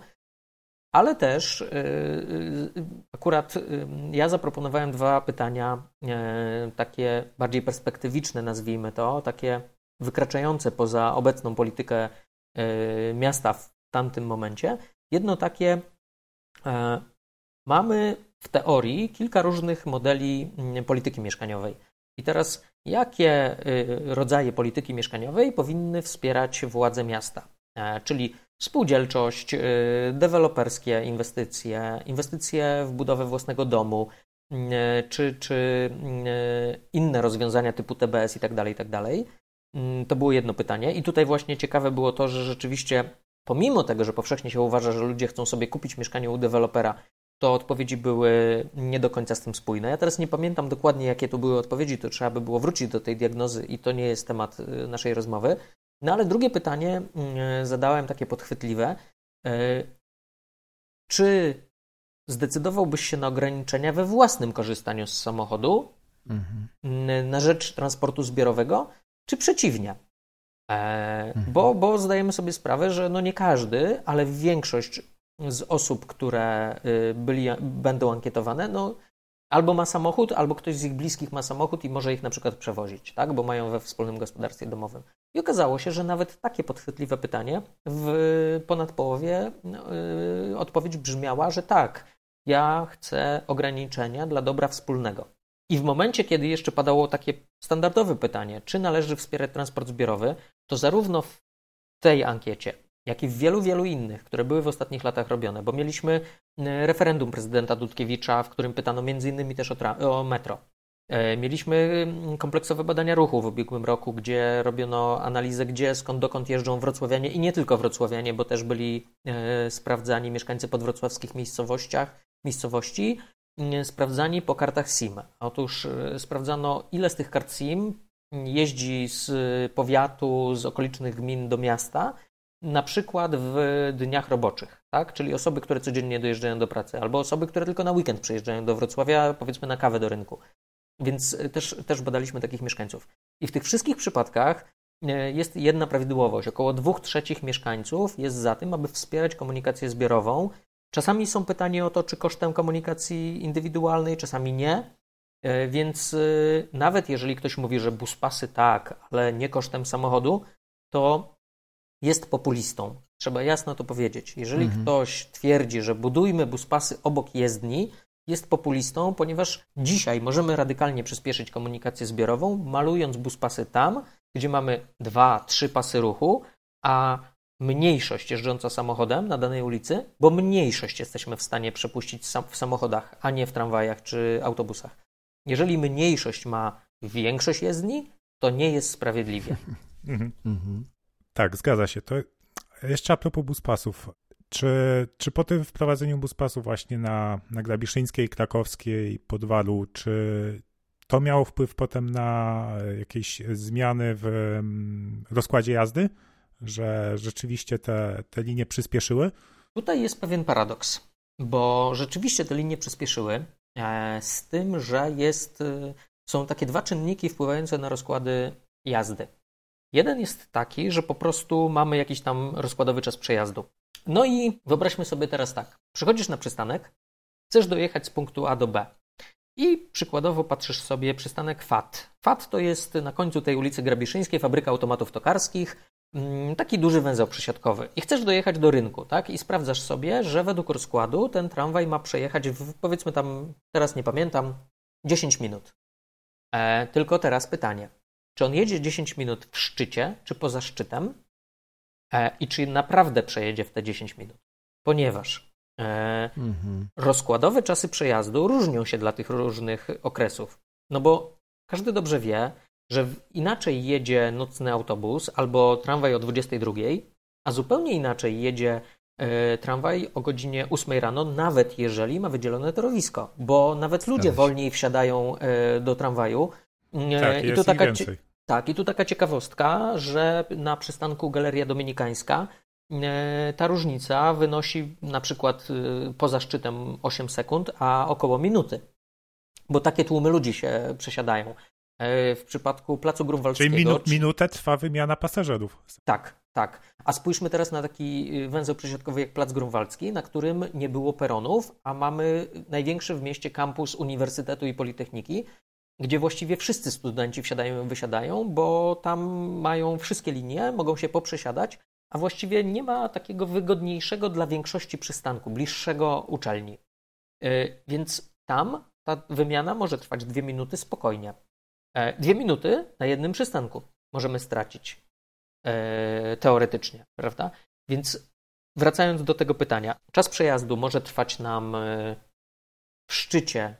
Ale też y, y, akurat y, ja zaproponowałem dwa pytania, e, takie bardziej perspektywiczne, nazwijmy to, takie wykraczające poza obecną politykę e, miasta w tamtym momencie. Jedno takie, e, mamy w teorii kilka różnych modeli mm, polityki mieszkaniowej. I teraz, jakie y, rodzaje polityki mieszkaniowej powinny wspierać władze miasta? E, Czyli spółdzielczość, y, deweloperskie inwestycje, inwestycje w budowę własnego domu, y, czy, czy y, inne rozwiązania typu TBS i tak dalej, i tak dalej. Mm, To było jedno pytanie. I tutaj właśnie ciekawe było to, że rzeczywiście, pomimo tego, że powszechnie się uważa, że ludzie chcą sobie kupić mieszkanie u dewelopera, to odpowiedzi były nie do końca z tym spójne. Ja teraz nie pamiętam dokładnie, jakie to były odpowiedzi, to trzeba by było wrócić do tej diagnozy i to nie jest temat y, naszej rozmowy. No ale drugie pytanie y, zadałem takie podchwytliwe. Y, czy zdecydowałbyś się na ograniczenia we własnym korzystaniu z samochodu mhm. na rzecz transportu zbiorowego, czy przeciwnie? E, mhm. Bo, bo zdajemy sobie sprawę, że no nie każdy, ale większość z osób, które y, byli, będą ankietowane, no albo ma samochód, albo ktoś z ich bliskich ma samochód i może ich na przykład przewozić, tak? bo mają we wspólnym gospodarstwie domowym. I okazało się, że nawet takie podchwytliwe pytanie w ponad połowie yy, odpowiedź brzmiała, że tak, ja chcę ograniczenia dla dobra wspólnego. I w momencie, kiedy jeszcze padało takie standardowe pytanie, czy należy wspierać transport zbiorowy, to zarówno w tej ankiecie, jak i w wielu, wielu innych, które były w ostatnich latach robione, bo mieliśmy e, referendum prezydenta Dudkiewicza, w którym pytano innymi też o, o metro. E, mieliśmy mm, kompleksowe badania ruchu w ubiegłym roku, gdzie robiono analizę, gdzie, skąd, dokąd jeżdżą wrocławianie i nie tylko wrocławianie, bo też byli e, sprawdzani mieszkańcy podwrocławskich miejscowościach, miejscowości, mm, sprawdzani po kartach SIM. Otóż sprawdzano, ile z tych kart SIM jeździ z powiatu, z okolicznych gmin do miasta na przykład w dniach roboczych, tak? czyli osoby, które codziennie dojeżdżają do pracy, albo osoby, które tylko na weekend przyjeżdżają do Wrocławia, powiedzmy na kawę do rynku. Więc e, też, też badaliśmy takich mieszkańców. I w tych wszystkich przypadkach e, jest jedna prawidłowość. Około dwóch trzecich mieszkańców jest za tym, aby wspierać komunikację zbiorową. Czasami są pytania o to, czy kosztem komunikacji indywidualnej, czasami nie. E, więc nawet jeżeli ktoś mówi, że buspasy tak, ale nie kosztem samochodu, to jest populistą. Trzeba jasno to powiedzieć. Jeżeli mhm. ktoś twierdzi, że budujmy buspasy obok jezdni, jest populistą, ponieważ dzisiaj możemy radykalnie przyspieszyć komunikację zbiorową, malując buspasy tam, gdzie mamy dwa, trzy pasy ruchu, a mniejszość jeżdżąca samochodem na danej ulicy, bo mniejszość jesteśmy w stanie przepuścić w samochodach, a nie w tramwajach czy autobusach. Jeżeli mniejszość ma większość jezdni, to nie jest sprawiedliwie. Mhm. mhm. Tak, zgadza się. To jeszcze a propos buspasów. Czy, czy po tym wprowadzeniu buspasów właśnie na, na Grabiszyńskiej, Krakowskiej, Podwalu, czy to miało wpływ potem na jakieś zmiany w mm, rozkładzie jazdy? Że rzeczywiście te, te linie przyspieszyły? Tutaj jest pewien paradoks, bo rzeczywiście te linie przyspieszyły, e, z tym, że jest, e, są takie dwa czynniki wpływające na rozkłady jazdy. Jeden jest taki, że po prostu mamy jakiś tam rozkładowy czas przejazdu. No i wyobraźmy sobie teraz tak. Przychodzisz na przystanek, chcesz dojechać z punktu A do B. I przykładowo patrzysz sobie przystanek FAT. FAT to jest na końcu tej ulicy Grabiszyńskiej fabryka automatów tokarskich, taki duży węzeł przesiadkowy. I chcesz dojechać do rynku, tak? I sprawdzasz sobie, że według rozkładu ten tramwaj ma przejechać w, powiedzmy tam, teraz nie pamiętam, 10 minut. E, tylko teraz pytanie. Czy on jedzie 10 minut w szczycie, czy poza szczytem? E, I czy naprawdę przejedzie w te 10 minut? Ponieważ e, mhm. rozkładowe czasy przejazdu różnią się dla tych różnych okresów. No bo każdy dobrze wie, że inaczej jedzie nocny autobus albo tramwaj o 22, a zupełnie inaczej jedzie e, tramwaj o godzinie 8 rano, nawet jeżeli ma wydzielone torowisko, bo nawet ludzie wolniej wsiadają e, do tramwaju. E, tak, I tu taka, więcej. Tak, i tu taka ciekawostka, że na przystanku Galeria Dominikańska ta różnica wynosi na przykład poza szczytem 8 sekund, a około minuty. Bo takie tłumy ludzi się przesiadają. E, w przypadku Placu Grunwaldzkiego... Czyli minu, minutę trwa wymiana pasażerów. Tak, tak. A spójrzmy teraz na taki węzeł przesiadkowy jak Plac Grunwaldzki, na którym nie było peronów, a mamy największy w mieście kampus Uniwersytetu i Politechniki, gdzie właściwie wszyscy studenci wsiadają i wysiadają, bo tam mają wszystkie linie, mogą się poprzesiadać, a właściwie nie ma takiego wygodniejszego dla większości przystanku, bliższego uczelni. Y, więc tam ta wymiana może trwać dwie minuty spokojnie. E, dwie minuty na jednym przystanku możemy stracić e, teoretycznie, prawda? Więc wracając do tego pytania, czas przejazdu może trwać nam e, w szczycie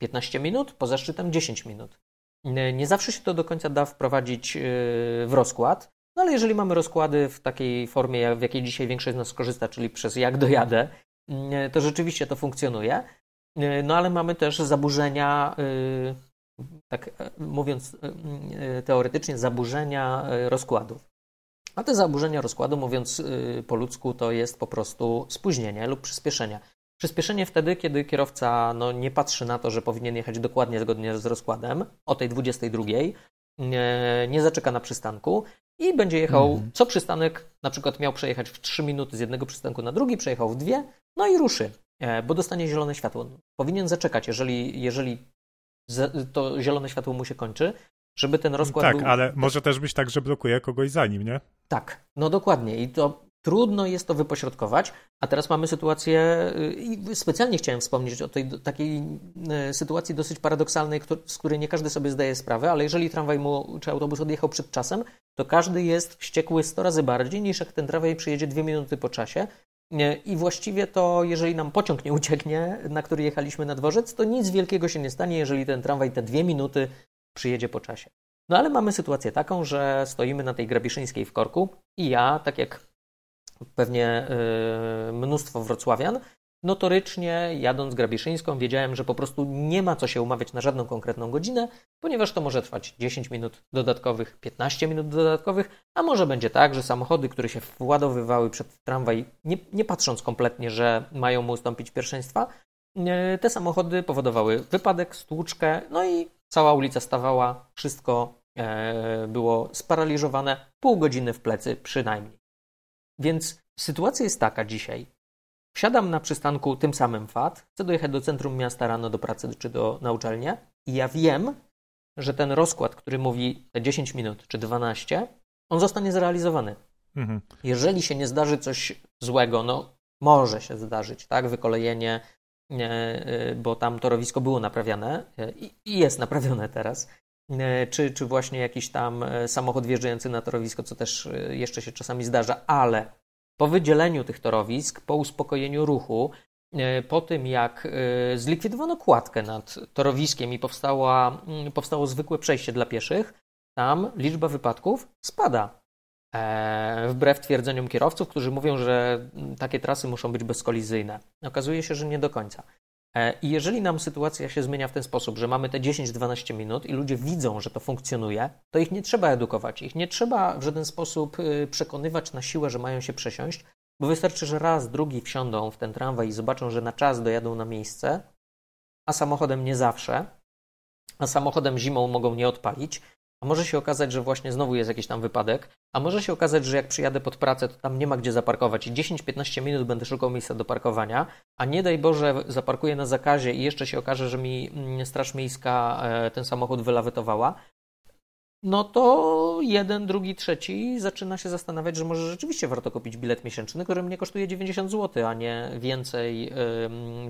15 minut, poza szczytem 10 minut. Nie zawsze się to do końca da wprowadzić w rozkład, no ale jeżeli mamy rozkłady w takiej formie, w jakiej dzisiaj większość z nas korzysta, czyli przez jak dojadę, to rzeczywiście to funkcjonuje. No ale mamy też zaburzenia, tak mówiąc teoretycznie, zaburzenia rozkładów. A te zaburzenia rozkładu, mówiąc po ludzku, to jest po prostu spóźnienie lub przyspieszenie. Przyspieszenie wtedy, kiedy kierowca no, nie patrzy na to, że powinien jechać dokładnie zgodnie z rozkładem o tej 22, nie, nie zaczeka na przystanku i będzie jechał mhm. co przystanek, na przykład miał przejechać w 3 minuty z jednego przystanku na drugi, przejechał w dwie, no i ruszy, e, bo dostanie zielone światło. Powinien zaczekać, jeżeli, jeżeli to zielone światło mu się kończy, żeby ten rozkład. Tak, był... ale może też być tak, że blokuje kogoś za nim, nie? Tak, no dokładnie. I to Trudno jest to wypośrodkować, a teraz mamy sytuację, y, i specjalnie chciałem wspomnieć o tej takiej y, sytuacji dosyć paradoksalnej, z której nie każdy sobie zdaje sprawę, ale jeżeli tramwaj mu, czy autobus odjechał przed czasem, to każdy jest wściekły 100 razy bardziej niż jak ten tramwaj przyjedzie dwie minuty po czasie. I właściwie to, jeżeli nam pociąg nie ucieknie, na który jechaliśmy na dworzec, to nic wielkiego się nie stanie, jeżeli ten tramwaj te dwie minuty przyjedzie po czasie. No ale mamy sytuację taką, że stoimy na tej Grabiszyńskiej w korku i ja, tak jak pewnie y, mnóstwo wrocławian, notorycznie jadąc Grabiszyńską wiedziałem, że po prostu nie ma co się umawiać na żadną konkretną godzinę, ponieważ to może trwać 10 minut dodatkowych, 15 minut dodatkowych, a może będzie tak, że samochody, które się władowywały przed tramwaj, nie, nie patrząc kompletnie, że mają mu ustąpić pierwszeństwa, y, te samochody powodowały wypadek, stłuczkę, no i cała ulica stawała, wszystko e, było sparaliżowane, pół godziny w plecy przynajmniej. Więc sytuacja jest taka dzisiaj. Wsiadam na przystanku tym samym FAT, chcę dojechać do centrum miasta rano do pracy czy do, na uczelnię i ja wiem, że ten rozkład, który mówi te 10 minut czy 12, on zostanie zrealizowany. Mhm. Jeżeli się nie zdarzy coś złego, no może się zdarzyć, tak, wykolejenie, e, bo tam torowisko było naprawiane e, i jest naprawione teraz, E, czy, czy właśnie jakiś tam samochód wjeżdżający na torowisko, co też jeszcze się czasami zdarza, ale po wydzieleniu tych torowisk, po uspokojeniu ruchu, po tym jak zlikwidowano kładkę nad torowiskiem i powstała, mm, powstało zwykłe przejście dla pieszych, tam liczba wypadków spada. Wbrew twierdzeniom kierowców, którzy mówią, że mm, takie trasy muszą być bezkolizyjne. Okazuje się, że nie do końca. E, I jeżeli nam sytuacja się zmienia w ten sposób, że mamy te 10-12 minut i ludzie widzą, że to funkcjonuje, to ich nie trzeba edukować, ich nie trzeba w żaden sposób y, przekonywać na siłę, że mają się przesiąść, bo wystarczy, że raz, drugi wsiądą w ten tramwaj i zobaczą, że na czas dojadą na miejsce, a samochodem nie zawsze, a samochodem zimą mogą nie odpalić, a może się okazać, że właśnie znowu jest jakiś tam wypadek, a może się okazać, że jak przyjadę pod pracę, to tam nie ma gdzie zaparkować i 10-15 minut będę szukał miejsca do parkowania, a nie daj Boże zaparkuję na zakazie i jeszcze się okaże, że mi mm, Straż Miejska e, ten samochód wylawetowała, no to jeden, drugi, trzeci zaczyna się zastanawiać, że może rzeczywiście warto kupić bilet miesięczny, który mnie kosztuje 90 zł, a nie więcej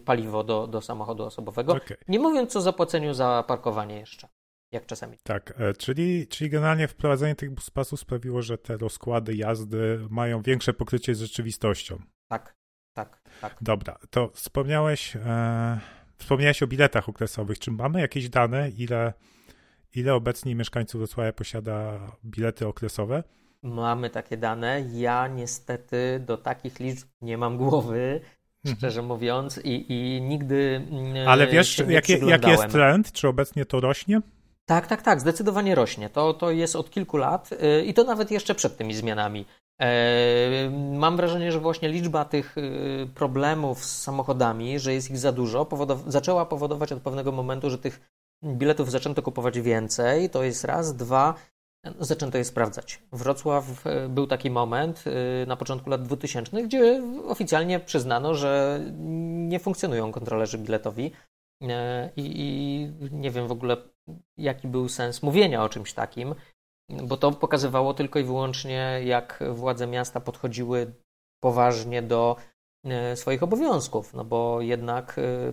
paliwo do, do samochodu osobowego. Okay. Nie mówiąc o zapłaceniu za parkowanie jeszcze jak czasami. Tak, e, czyli, czyli generalnie wprowadzenie tych buspasów sprawiło, że te rozkłady jazdy mają większe pokrycie z rzeczywistością. Tak, tak, tak. Dobra, to wspomniałeś, e, wspomniałeś o biletach okresowych. Czy mamy jakieś dane, ile, ile obecnie mieszkańców Wrocławia posiada bilety okresowe? Mamy takie dane. Ja niestety do takich liczb nie mam głowy mhm. szczerze mówiąc, i, i nigdy. Mm, Ale wiesz, jaki, jaki jest trend? Czy obecnie to rośnie? Tak, tak, tak, zdecydowanie rośnie. To, to jest od kilku lat y, i to nawet jeszcze przed tymi zmianami. E, mam wrażenie, że właśnie liczba tych y, problemów z samochodami, że jest ich za dużo, powodow zaczęła powodować od pewnego momentu, że tych biletów zaczęto kupować więcej. To jest raz, dwa, zaczęto je sprawdzać. Wrocław y, był taki moment na początku lat 2000, gdzie oficjalnie przyznano, że nie funkcjonują kontrolerzy biletowi. E, I, I, nie wiem w ogóle, jaki był sens mówienia o czymś takim, bo to pokazywało tylko i wyłącznie, jak władze miasta podchodziły poważnie do e, swoich obowiązków, no bo jednak e,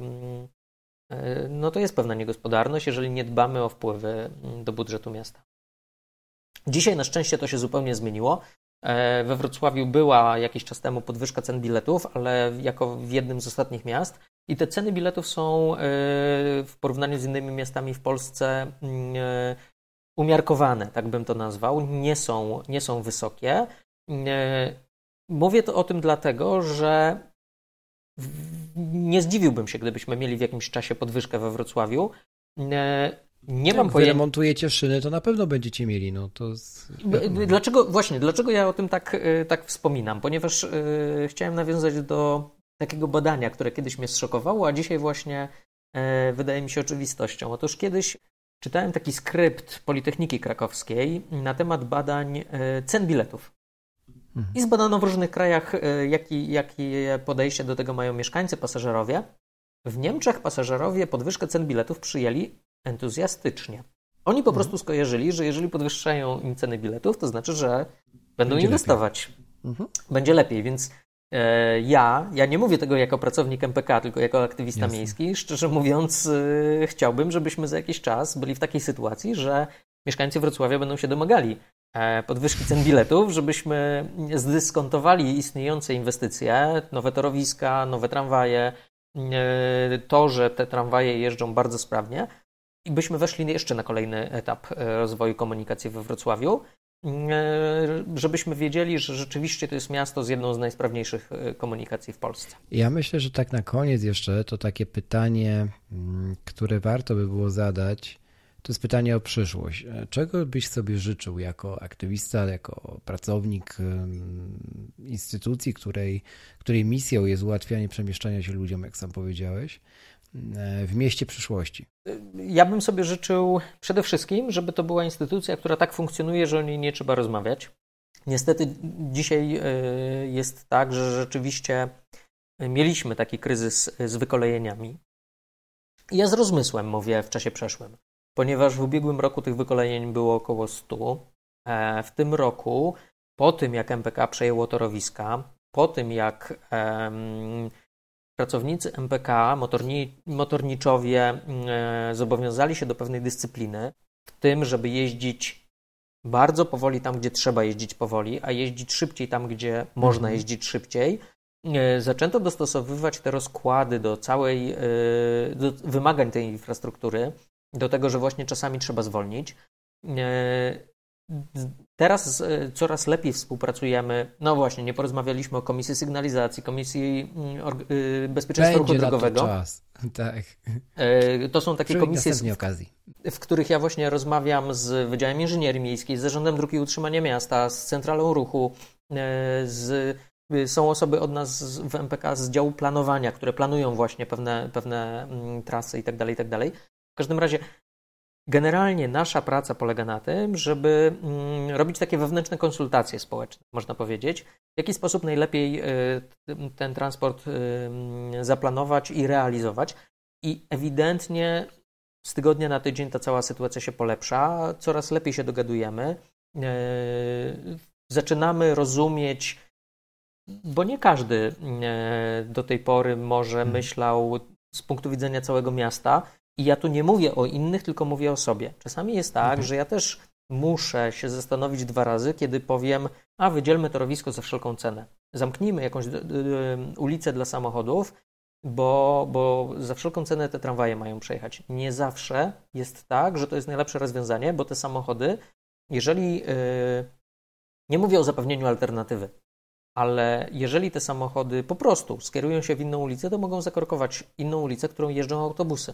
no to jest pewna niegospodarność, jeżeli nie dbamy o wpływy do budżetu miasta. Dzisiaj na szczęście to się zupełnie zmieniło. We Wrocławiu była jakiś czas temu podwyżka cen biletów, ale jako w jednym z ostatnich miast i te ceny biletów są e, w porównaniu z innymi miastami w Polsce mm, e, umiarkowane, tak bym to nazwał, nie są, nie są wysokie. E, mówię to o tym dlatego, że nie zdziwiłbym się, gdybyśmy mieli w jakimś czasie podwyżkę we Wrocławiu. Nie Jak mam pojęcia. remontujecie szyny, to na pewno będziecie mieli. No to. Dlaczego, właśnie, dlaczego ja o tym tak, y, tak wspominam? Ponieważ y, chciałem nawiązać do takiego badania, które kiedyś mnie zszokowało, a dzisiaj właśnie y, wydaje mi się oczywistością. Otóż kiedyś czytałem taki skrypt Politechniki Krakowskiej na temat badań y, cen biletów. I zbadano w różnych krajach, y, jaki, jakie podejście do tego mają mieszkańcy, pasażerowie. W Niemczech pasażerowie podwyżkę cen biletów przyjęli entuzjastycznie. Oni po prostu skojarzyli, że jeżeli podwyższają im ceny biletów, to znaczy, że będą Będzie inwestować. Mhm. Będzie lepiej, więc e, ja, ja nie mówię tego jako pracownik MPK, tylko jako aktywista Jasne. miejski. Szczerze mówiąc, e, chciałbym, żebyśmy za jakiś czas byli w takiej sytuacji, że mieszkańcy Wrocławia będą się domagali e, podwyżki cen biletów, żebyśmy zdyskontowali istniejące inwestycje, nowe torowiska, nowe tramwaje, to, że te tramwaje jeżdżą bardzo sprawnie i byśmy weszli jeszcze na kolejny etap e, rozwoju komunikacji we Wrocławiu, e, żebyśmy wiedzieli, że rzeczywiście to jest miasto z jedną z najsprawniejszych e, komunikacji w Polsce. Ja myślę, że tak na koniec jeszcze to takie pytanie, mm, które warto by było zadać, to jest pytanie o przyszłość. Czego byś sobie życzył jako aktywista, jako pracownik instytucji, której, której misją jest ułatwianie przemieszczania się ludziom, jak sam powiedziałeś, w mieście przyszłości? Ja bym sobie życzył przede wszystkim, żeby to była instytucja, która tak funkcjonuje, że o niej nie trzeba rozmawiać. Niestety dzisiaj e, jest tak, że rzeczywiście mieliśmy taki kryzys z wykolejeniami. Ja z rozmysłem mówię w czasie przeszłym, ponieważ w ubiegłym roku tych wykolejeń było około 100. E, W tym roku, po tym jak MPK przejęło torowiska, po tym jak pracownicy MPK, motorni, motorniczowie e, zobowiązali się do pewnej dyscypliny, w tym, żeby jeździć bardzo powoli tam, gdzie trzeba jeździć powoli, a jeździć szybciej tam, gdzie można jeździć szybciej. E, Zaczęto dostosowywać te rozkłady do całej, e, do wymagań tej infrastruktury, do tego, że właśnie czasami trzeba zwolnić. Teraz e, coraz lepiej współpracujemy. No właśnie, nie porozmawialiśmy o Komisji Sygnalizacji, Komisji mm, y, Bezpieczeństwa Ruchu Będzie to Drogowego. czas. Tak. E, To są takie Przy komisje, następnej okazji. w których ja właśnie rozmawiam z Wydziałem Inżynierii Miejskiej, z Zarządem Dróg i Utrzymania Miasta, z Centralą Ruchu, e, z, y, są osoby od nas w MPK z działu planowania, które planują właśnie pewne, pewne mm, trasy i tak dalej, i tak. W każdym razie generalnie nasza praca polega na tym, żeby mm, robić takie wewnętrzne konsultacje społeczne, można powiedzieć, w jaki sposób najlepiej y, ten transport y, mm, zaplanować i realizować. I ewidentnie z tygodnia na tydzień ta cała sytuacja się polepsza, coraz lepiej się dogadujemy. E, Zaczynamy rozumieć, bo nie każdy do tej pory może myślał z punktu widzenia całego miasta. I ja tu nie mówię o innych, tylko mówię o sobie. Czasami jest tak, że ja też muszę się zastanowić dwa razy, kiedy powiem, a wydzielmy torowisko za wszelką cenę. Zamknijmy jakąś d- ulicę dla samochodów, bo, bo za wszelką cenę te tramwaje mają przejechać. Nie zawsze jest tak, że to jest najlepsze rozwiązanie, bo te samochody, jeżeli yy, nie mówię o zapewnieniu alternatywy, ale jeżeli te samochody po prostu skierują się w inną ulicę, to mogą zakorkować inną ulicę, którą jeżdżą autobusy.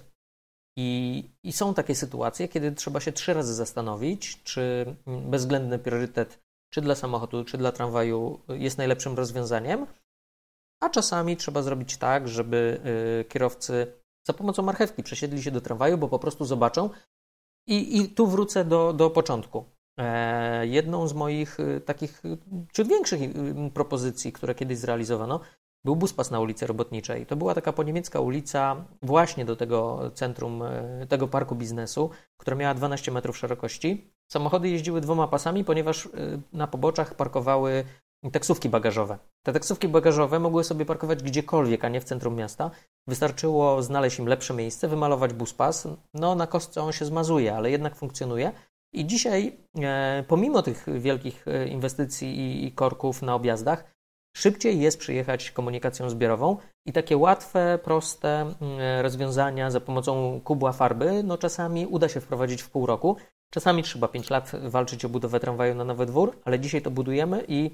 I, I są takie sytuacje, kiedy trzeba się trzy razy zastanowić, czy bezwzględny priorytet, czy dla samochodu, czy dla tramwaju jest najlepszym rozwiązaniem, a czasami trzeba zrobić tak, żeby y, kierowcy za pomocą marchewki przesiedli się do tramwaju, bo po prostu zobaczą. I, i tu wrócę do, do początku. E, jedną z moich y, takich y, ciut większych y, propozycji, które kiedyś zrealizowano, był buspas na ulicy Robotniczej. To była taka poniemiecka ulica właśnie do tego centrum, e, tego parku biznesu, która miała 12 metrów szerokości. Samochody jeździły dwoma pasami, ponieważ e, na poboczach parkowały taksówki bagażowe. Te taksówki bagażowe mogły sobie parkować gdziekolwiek, a nie w centrum miasta. Wystarczyło znaleźć im lepsze miejsce, wymalować buspas. No, na kostce on się zmazuje, ale jednak funkcjonuje. I dzisiaj, e, pomimo tych wielkich inwestycji i korków na objazdach, szybciej jest przyjechać komunikacją zbiorową i takie łatwe, proste mm, rozwiązania za pomocą kubła farby, no czasami uda się wprowadzić w pół roku. Czasami trzeba 5 lat walczyć o budowę tramwaju na nowy dwór, ale dzisiaj to budujemy i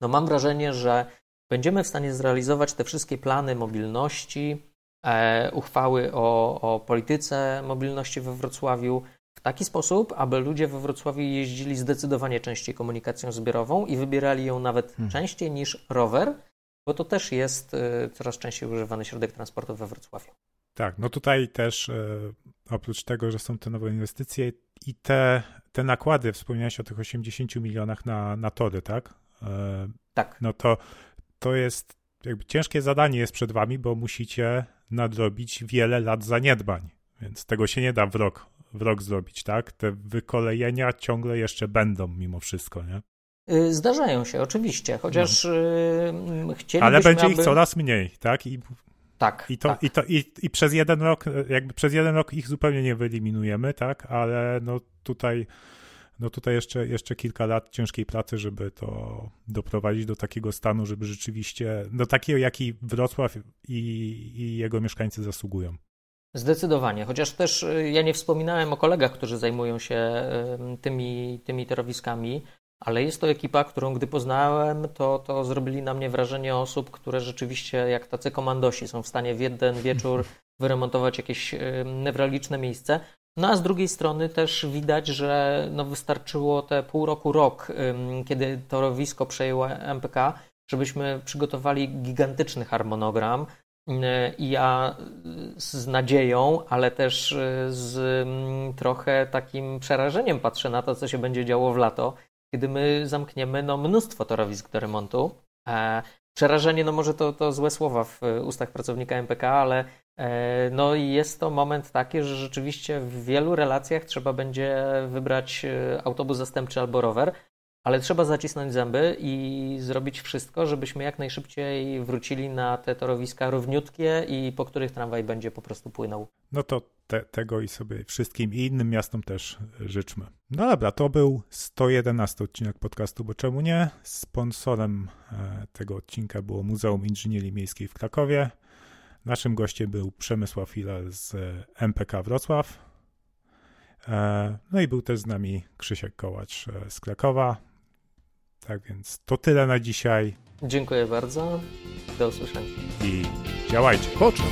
no mam wrażenie, że będziemy w stanie zrealizować te wszystkie plany mobilności, e, uchwały o, o polityce mobilności we Wrocławiu w taki sposób, aby ludzie we Wrocławiu jeździli zdecydowanie częściej komunikacją zbiorową i wybierali ją nawet hmm. częściej niż rower, bo to też jest e, coraz częściej używany środek transportu we Wrocławiu. Tak, no tutaj też e, oprócz tego, że są te nowe inwestycje i te, te nakłady, wspomniałeś o tych 80 milionach na, na tory, tak? E, tak. No to to jest jakby ciężkie zadanie jest przed wami, bo musicie nadrobić wiele lat zaniedbań, więc tego się nie da w rok, rok zrobić, tak? Te wykolejenia ciągle jeszcze będą mimo wszystko, nie? Y, zdarzają się, oczywiście, chociaż no. chcielibyśmy, Ale będzie aby... ich coraz mniej, tak? I tak. I, to, tak. i, to, i, i przez jeden rok, jakby przez jeden rok ich zupełnie nie wyeliminujemy, tak? Ale no tutaj, no tutaj jeszcze, jeszcze kilka lat ciężkiej pracy, żeby to doprowadzić do takiego stanu, żeby rzeczywiście, do takiego, jaki Wrocław i, i jego mieszkańcy zasługują. Zdecydowanie, chociaż też y, ja nie wspominałem o kolegach, którzy zajmują się tymi, tymi torowiskami ale jest to ekipa, którą gdy poznałem, to, to zrobili na mnie wrażenie osób, które rzeczywiście jak tacy komandosi są w stanie w jeden wieczór wyremontować jakieś newralgiczne miejsce. No a z drugiej strony też widać, że no wystarczyło te pół roku, rok, kiedy torowisko przejęło MPK, żebyśmy przygotowali gigantyczny harmonogram. I ja z nadzieją, ale też z trochę takim przerażeniem patrzę na to, co się będzie działo w lato, kiedy my zamkniemy no, mnóstwo torowisk do remontu. E, przerażenie, no może to, to złe słowa w ustach pracownika MPK, ale e, no jest to moment taki, że rzeczywiście w wielu relacjach trzeba będzie wybrać e, autobus zastępczy albo rower, ale trzeba zacisnąć zęby i zrobić wszystko, żebyśmy jak najszybciej wrócili na te torowiska równiutkie i po których tramwaj będzie po prostu płynął. No to te, tego i sobie wszystkim i innym miastom też życzmy. No dobra, to był 111 odcinek podcastu, bo czemu nie? Sponsorem e, tego odcinka było Muzeum Inżynierii Miejskiej w Krakowie. Naszym gościem był Przemysław Filel z MPK Wrocław. E, no i był też z nami Krzysiek Kołacz e, z Krakowa. Tak więc to tyle na dzisiaj. Dziękuję bardzo. Do usłyszenia. I działajcie. Po czym?